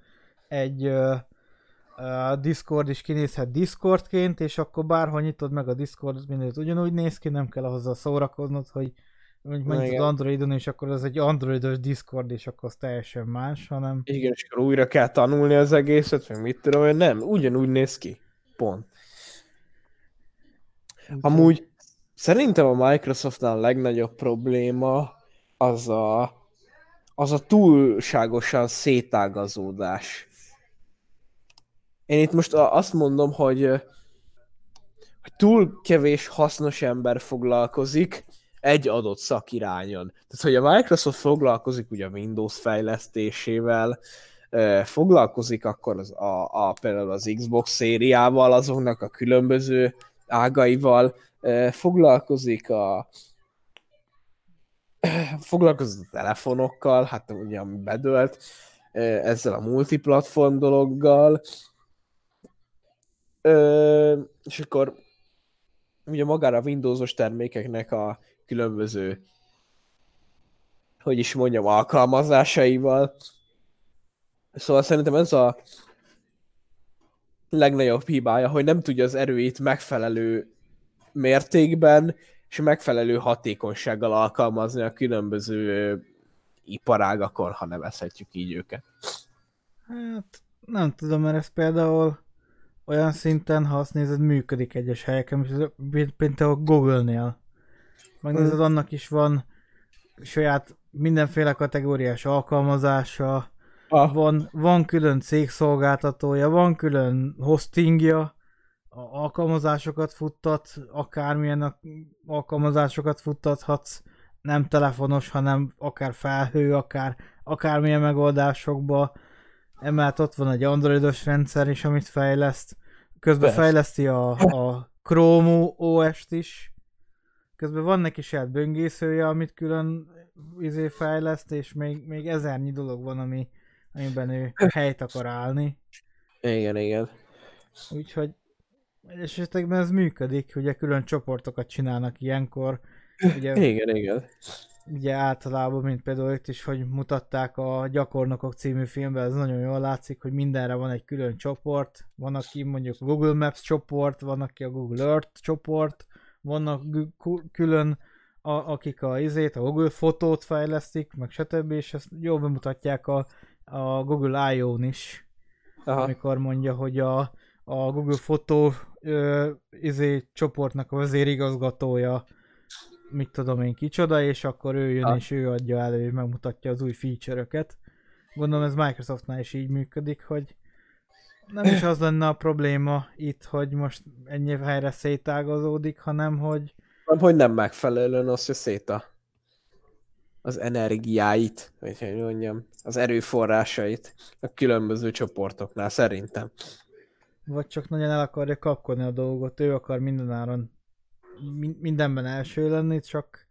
egy uh, uh, Discord is kinézhet Discordként, és akkor bárhol nyitod meg a Discord, mindent ugyanúgy néz ki, nem kell ahhoz szórakoznod, hogy mondjuk menjünk az Androidon, és akkor ez egy androidos Discord, és akkor az teljesen más, hanem... Igen, és akkor újra kell tanulni az egészet, meg mit tudom hogy nem, ugyanúgy néz ki. Pont. Amúgy szerintem a Microsoftnál a legnagyobb probléma az a, az a túlságosan szétágazódás. Én itt most azt mondom, hogy, hogy túl kevés hasznos ember foglalkozik egy adott szakirányon. Tehát, hogy a Microsoft foglalkozik ugye a Windows fejlesztésével, foglalkozik akkor az, a, a, például az Xbox szériával, azoknak a különböző ágaival, foglalkozik a foglalkozik a telefonokkal, hát ugye ami bedölt, ezzel a multiplatform dologgal, és akkor ugye magára a Windowsos termékeknek a különböző hogy is mondjam, alkalmazásaival. Szóval szerintem ez a legnagyobb hibája, hogy nem tudja az erőit megfelelő mértékben és megfelelő hatékonysággal alkalmazni a különböző iparágakon, ha nevezhetjük így őket. Hát nem tudom, mert ez például olyan szinten, ha azt nézed, működik egyes helyeken, mint például Google-nél. Megnézed, hmm. annak is van saját mindenféle kategóriás alkalmazása, ah. van, van külön cégszolgáltatója, van külön hostingja, alkalmazásokat futtat, akármilyen alkalmazásokat futtathatsz, nem telefonos, hanem akár felhő, akár akármilyen megoldásokba. Emellett ott van egy androidos rendszer is, amit fejleszt. Közben Persze. fejleszti a, a Chrome OS-t is. Közben van neki saját böngészője, amit külön izé fejleszt, és még, még ezernyi dolog van, ami, amiben ő helyt akar állni. Igen, igen. Úgyhogy egyes esetekben ez működik, ugye külön csoportokat csinálnak ilyenkor. Ugye, igen, igen. Ugye általában, mint például itt is, hogy mutatták a Gyakornokok című filmben, ez nagyon jól látszik, hogy mindenre van egy külön csoport. Van, aki mondjuk a Google Maps csoport, van, aki a Google Earth csoport, vannak külön a, akik a izét, a Google fotót fejlesztik, meg stb. és ezt jól bemutatják a, a Google I.O.-n is. Aha. Amikor mondja, hogy a, a Google fotó ö, izé, csoportnak a vezérigazgatója mit tudom én kicsoda, és akkor ő jön ha. és ő adja elő, és megmutatja az új feature-öket. Gondolom ez Microsoftnál is így működik, hogy nem is az lenne a probléma itt, hogy most ennyi helyre szétágazódik, hanem hogy... Hogy nem megfelelően osztja szét a, az energiáit, vagy hogy mondjam, az erőforrásait a különböző csoportoknál, szerintem. Vagy csak nagyon el akarja kapkodni a dolgot, ő akar mindenáron mindenben első lenni, csak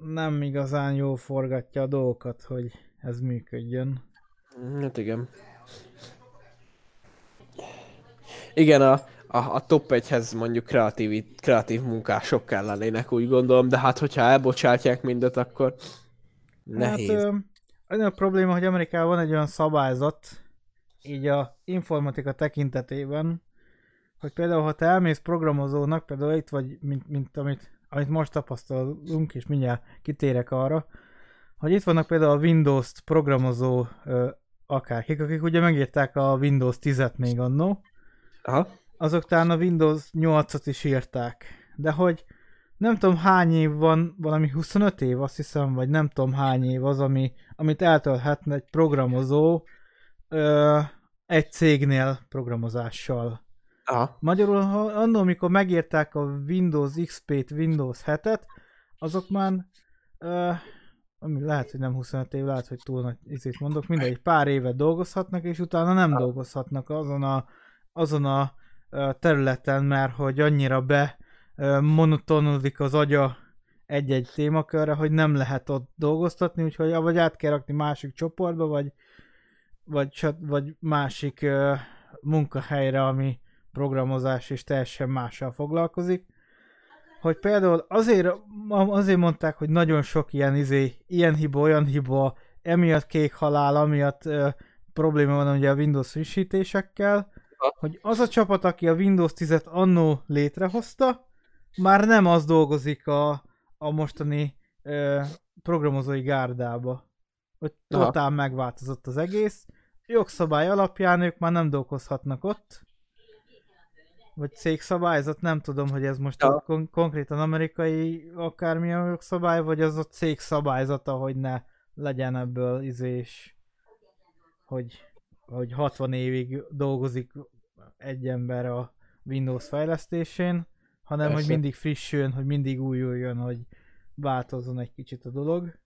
nem igazán jól forgatja a dolgokat, hogy ez működjön. Hát igen. Igen, a, a, a top 1-hez mondjuk kreatív, kreatív munkások kellenének, úgy gondolom, de hát hogyha elbocsátják mindet, akkor nehéz. Hát, ö, a probléma, hogy Amerikában van egy olyan szabályzat, így a informatika tekintetében, hogy például ha te elmész programozónak, például itt vagy, mint, mint amit, amit most tapasztalunk, és mindjárt kitérek arra, hogy itt vannak például a Windows-t programozó ö, akárkik, akik ugye megírták a Windows 10-et még annó, Aha. azok talán a Windows 8-at is írták, de hogy nem tudom hány év van, valami 25 év azt hiszem, vagy nem tudom hány év az, ami, amit eltölthetne egy programozó ö, egy cégnél programozással. Aha. Magyarul, annól, amikor megírták a Windows XP-t, Windows 7-et, azok már uh, ami lehet, hogy nem 25 év, lehet, hogy túl nagy izét mondok, mindegy, pár évet dolgozhatnak, és utána nem ha. dolgozhatnak azon a, azon a területen, mert hogy annyira be monotonodik az agya egy-egy témakörre, hogy nem lehet ott dolgoztatni, úgyhogy vagy át kell rakni másik csoportba, vagy, vagy, vagy másik munkahelyre, ami programozás és teljesen mással foglalkozik. hogy például azért, azért mondták, hogy nagyon sok ilyen izé, ilyen hiba, olyan hiba, emiatt kék halál, amiatt ö, probléma van ugye a Windows frissítésekkel. Hogy az a csapat, aki a Windows 10-et annó létrehozta, már nem az dolgozik a, a mostani ö, programozói gárdába. Hogy Aha. totál megváltozott az egész. Jogszabály alapján ők már nem dolgozhatnak ott. Vagy cégszabályzat, nem tudom, hogy ez most Ja. kon- konkrétan amerikai akármilyen jogszabály, vagy az a cég szabályzata, hogy ne legyen ebből izés, hogy, hogy 60 évig dolgozik egy ember a Windows fejlesztésén, hanem hogy Persze. mindig frissüljön, hogy mindig újuljon, hogy változzon egy kicsit a dolog.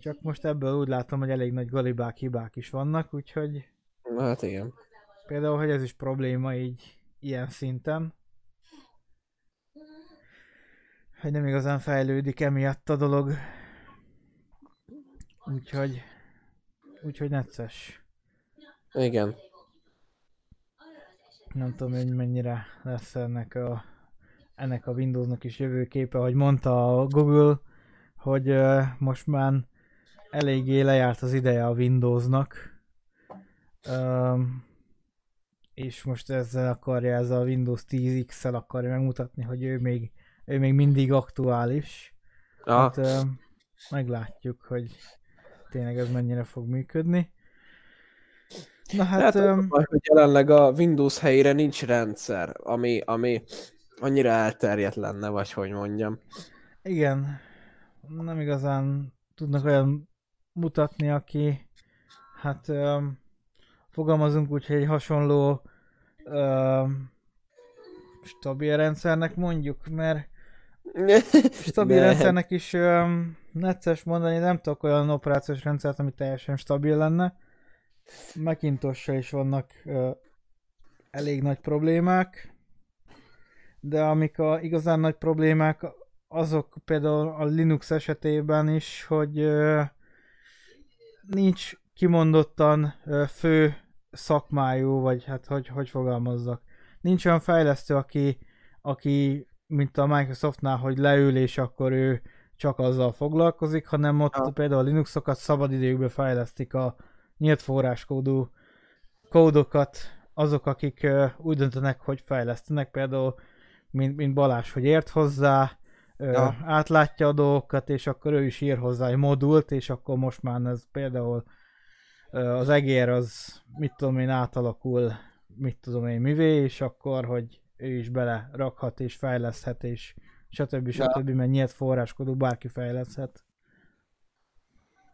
Csak most ebből úgy látom, hogy elég nagy galibák, hibák is vannak, úgyhogy Hát igen. például, hogy ez is probléma így ilyen szinten. Hogy nem igazán fejlődik emiatt a dolog. Úgyhogy, úgyhogy necces. Igen. Nem tudom, hogy mennyire lesz ennek a, ennek a Windowsnak is jövőképe, hogy mondta a Google, hogy ö, most már eléggé lejárt az ideje a Windowsnak. Öm, és most ezzel akarja, ez a Windows 10X-el akarja megmutatni, hogy ő még, ő még mindig aktuális. Aha. Hát ö, meglátjuk, hogy tényleg ez mennyire fog működni. Na hát, Hát, a baj, hogy jelenleg a Windows helyére nincs rendszer, ami, ami annyira elterjedt lenne, vagy hogy mondjam. Igen, nem igazán tudnak olyan mutatni, aki, hát öm, fogalmazunk úgy, hogy egy hasonló öm, stabil rendszernek mondjuk, mert stabil Ne. rendszernek is öm, necces mondani, nem tudok olyan operációs rendszert, ami teljesen stabil lenne. Macintosh is vannak ö, elég nagy problémák, de amik a igazán nagy problémák, azok például a Linux esetében is, hogy ö, nincs kimondottan ö, fő szakmájú, vagy hát hogy, hogy fogalmazzak. Nincs olyan fejlesztő, aki, aki mint a Microsoftnál, hogy leül és akkor ő csak azzal foglalkozik, hanem ott Ja. például a Linuxokat szabadidőkben fejlesztik a nyílt forráskódú kódokat, azok, akik úgy döntenek, hogy fejlesztenek, például mint, mint Balázs, hogy ért hozzá, Ja. átlátja a dolgokat, és akkor ő is ír hozzá egy modult, és akkor most már ez például az egér az, mit tudom én, átalakul, mit tudom én, mivé, és akkor, hogy ő is bele rakhat és fejleszthet, és stb. Ja. stb. mert nyílt forráskodó bárki fejleszthet.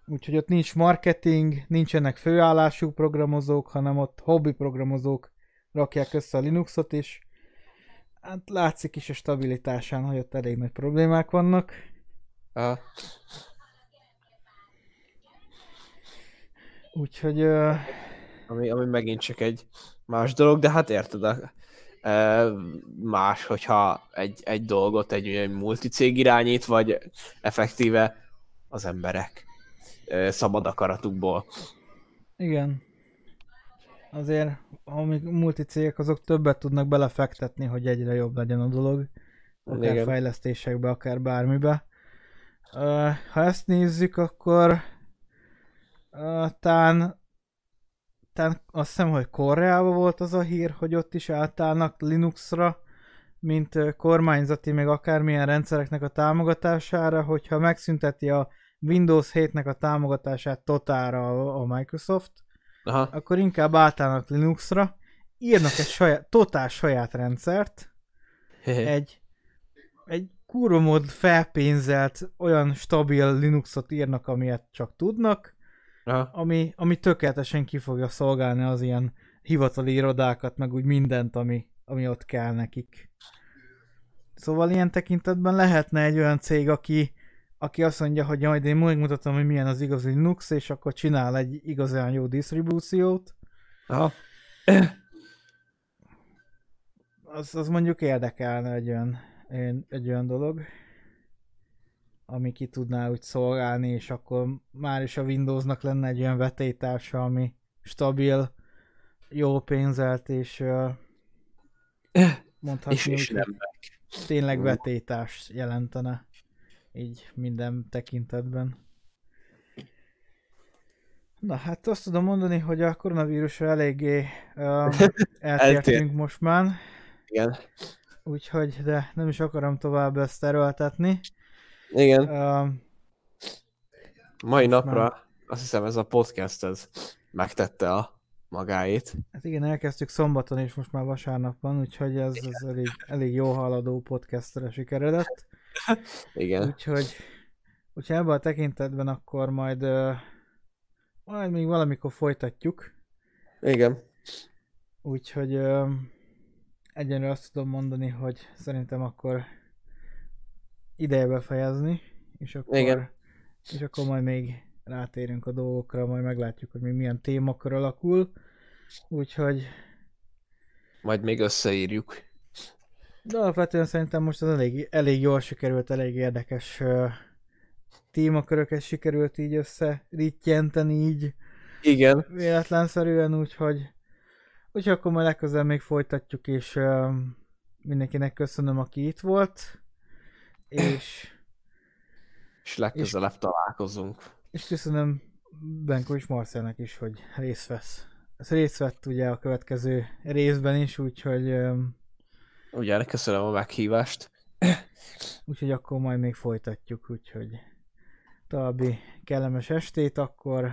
Úgyhogy ott nincs marketing, nincsenek főállású programozók, hanem ott hobbi programozók rakják össze a Linuxot, és hát látszik is a stabilitásán, hogy ott elég nagy problémák vannak. Aha. Úgyhogy ö, Ami, ami megint csak egy más dolog, de hát érted, a, e, más, hogyha egy, egy dolgot egy, egy multicég irányít, vagy effektíve az emberek szabad akaratukból. igen. Azért, amik multicégek, azok többet tudnak belefektetni, hogy egyre jobb legyen a dolog. Akár Igen. fejlesztésekbe, akár bármibe. Ha ezt nézzük, akkor tán, tán azt hiszem, hogy Koreában volt az a hír, hogy ott is átállnak Linuxra, mint kormányzati, meg akármilyen rendszereknek a támogatására, hogyha megszünteti a Windows 7-nek a támogatását totálra a, Microsoft, Aha. akkor inkább átállnak Linuxra, írnak egy saját, totál saját rendszert, egy, egy kurva mód felpénzelt, olyan stabil Linuxot írnak, amilyet csak tudnak, Aha. ami, ami tökéletesen ki fogja szolgálni az ilyen hivatali irodákat, meg úgy mindent, ami, ami ott kell nekik. Szóval ilyen tekintetben lehetne egy olyan cég, aki, aki azt mondja, hogy majd én megmutatom, hogy milyen az igazi Linux, és akkor csinál egy igazán jó disztribúciót. Aha. Az, az mondjuk érdekelne egy olyan, egy, olyan dolog, ami ki tudná úgy szolgálni, és akkor már is a Windowsnak lenne egy olyan vetélytársa, ami stabil, jó pénzelt, és mondhatni És, és nem. tényleg vetétást jelentene. Így minden tekintetben. Na hát azt tudom mondani, hogy a koronavírusra eléggé uh, eltértünk most már. Igen. Úgyhogy, de nem is akarom tovább ezt erőltetni. Igen. Uh, Mai napra már... azt hiszem ez a podcast ez megtette a magáét. Hát igen, elkezdtük szombaton és most már vasárnap van, úgyhogy ez, ez elég, elég jó haladó podcastre sikeredett. Igen. Úgyhogy, úgyhogy ebben a tekintetben akkor majd majd még valamikor folytatjuk. Igen. Úgyhogy egyenlő azt tudom mondani, hogy szerintem akkor ideje befejezni, és akkor, Igen. és akkor majd még rátérünk a dolgokra, majd meglátjuk, hogy még milyen témakör alakul. Úgyhogy... Majd még összeírjuk. De alapvetően szerintem most az elég, elég jól sikerült, elég érdekes uh, témaköröket sikerült így összerítjenteni így. Igen. Véletlenszerűen, úgyhogy úgyhogy akkor majd legközelebb még folytatjuk, és uh, mindenkinek köszönöm, aki itt volt, és és legközelebb és, találkozunk. És köszönöm Benko és Marcelnek is, hogy részt vesz. Ez részt vett ugye a következő részben is, úgyhogy um, Ugye, köszönöm a meghívást. úgyhogy akkor majd még folytatjuk, úgyhogy további kellemes estét akkor,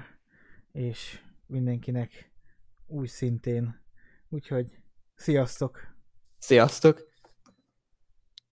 és mindenkinek úgy szintén. Úgyhogy sziasztok! Sziasztok!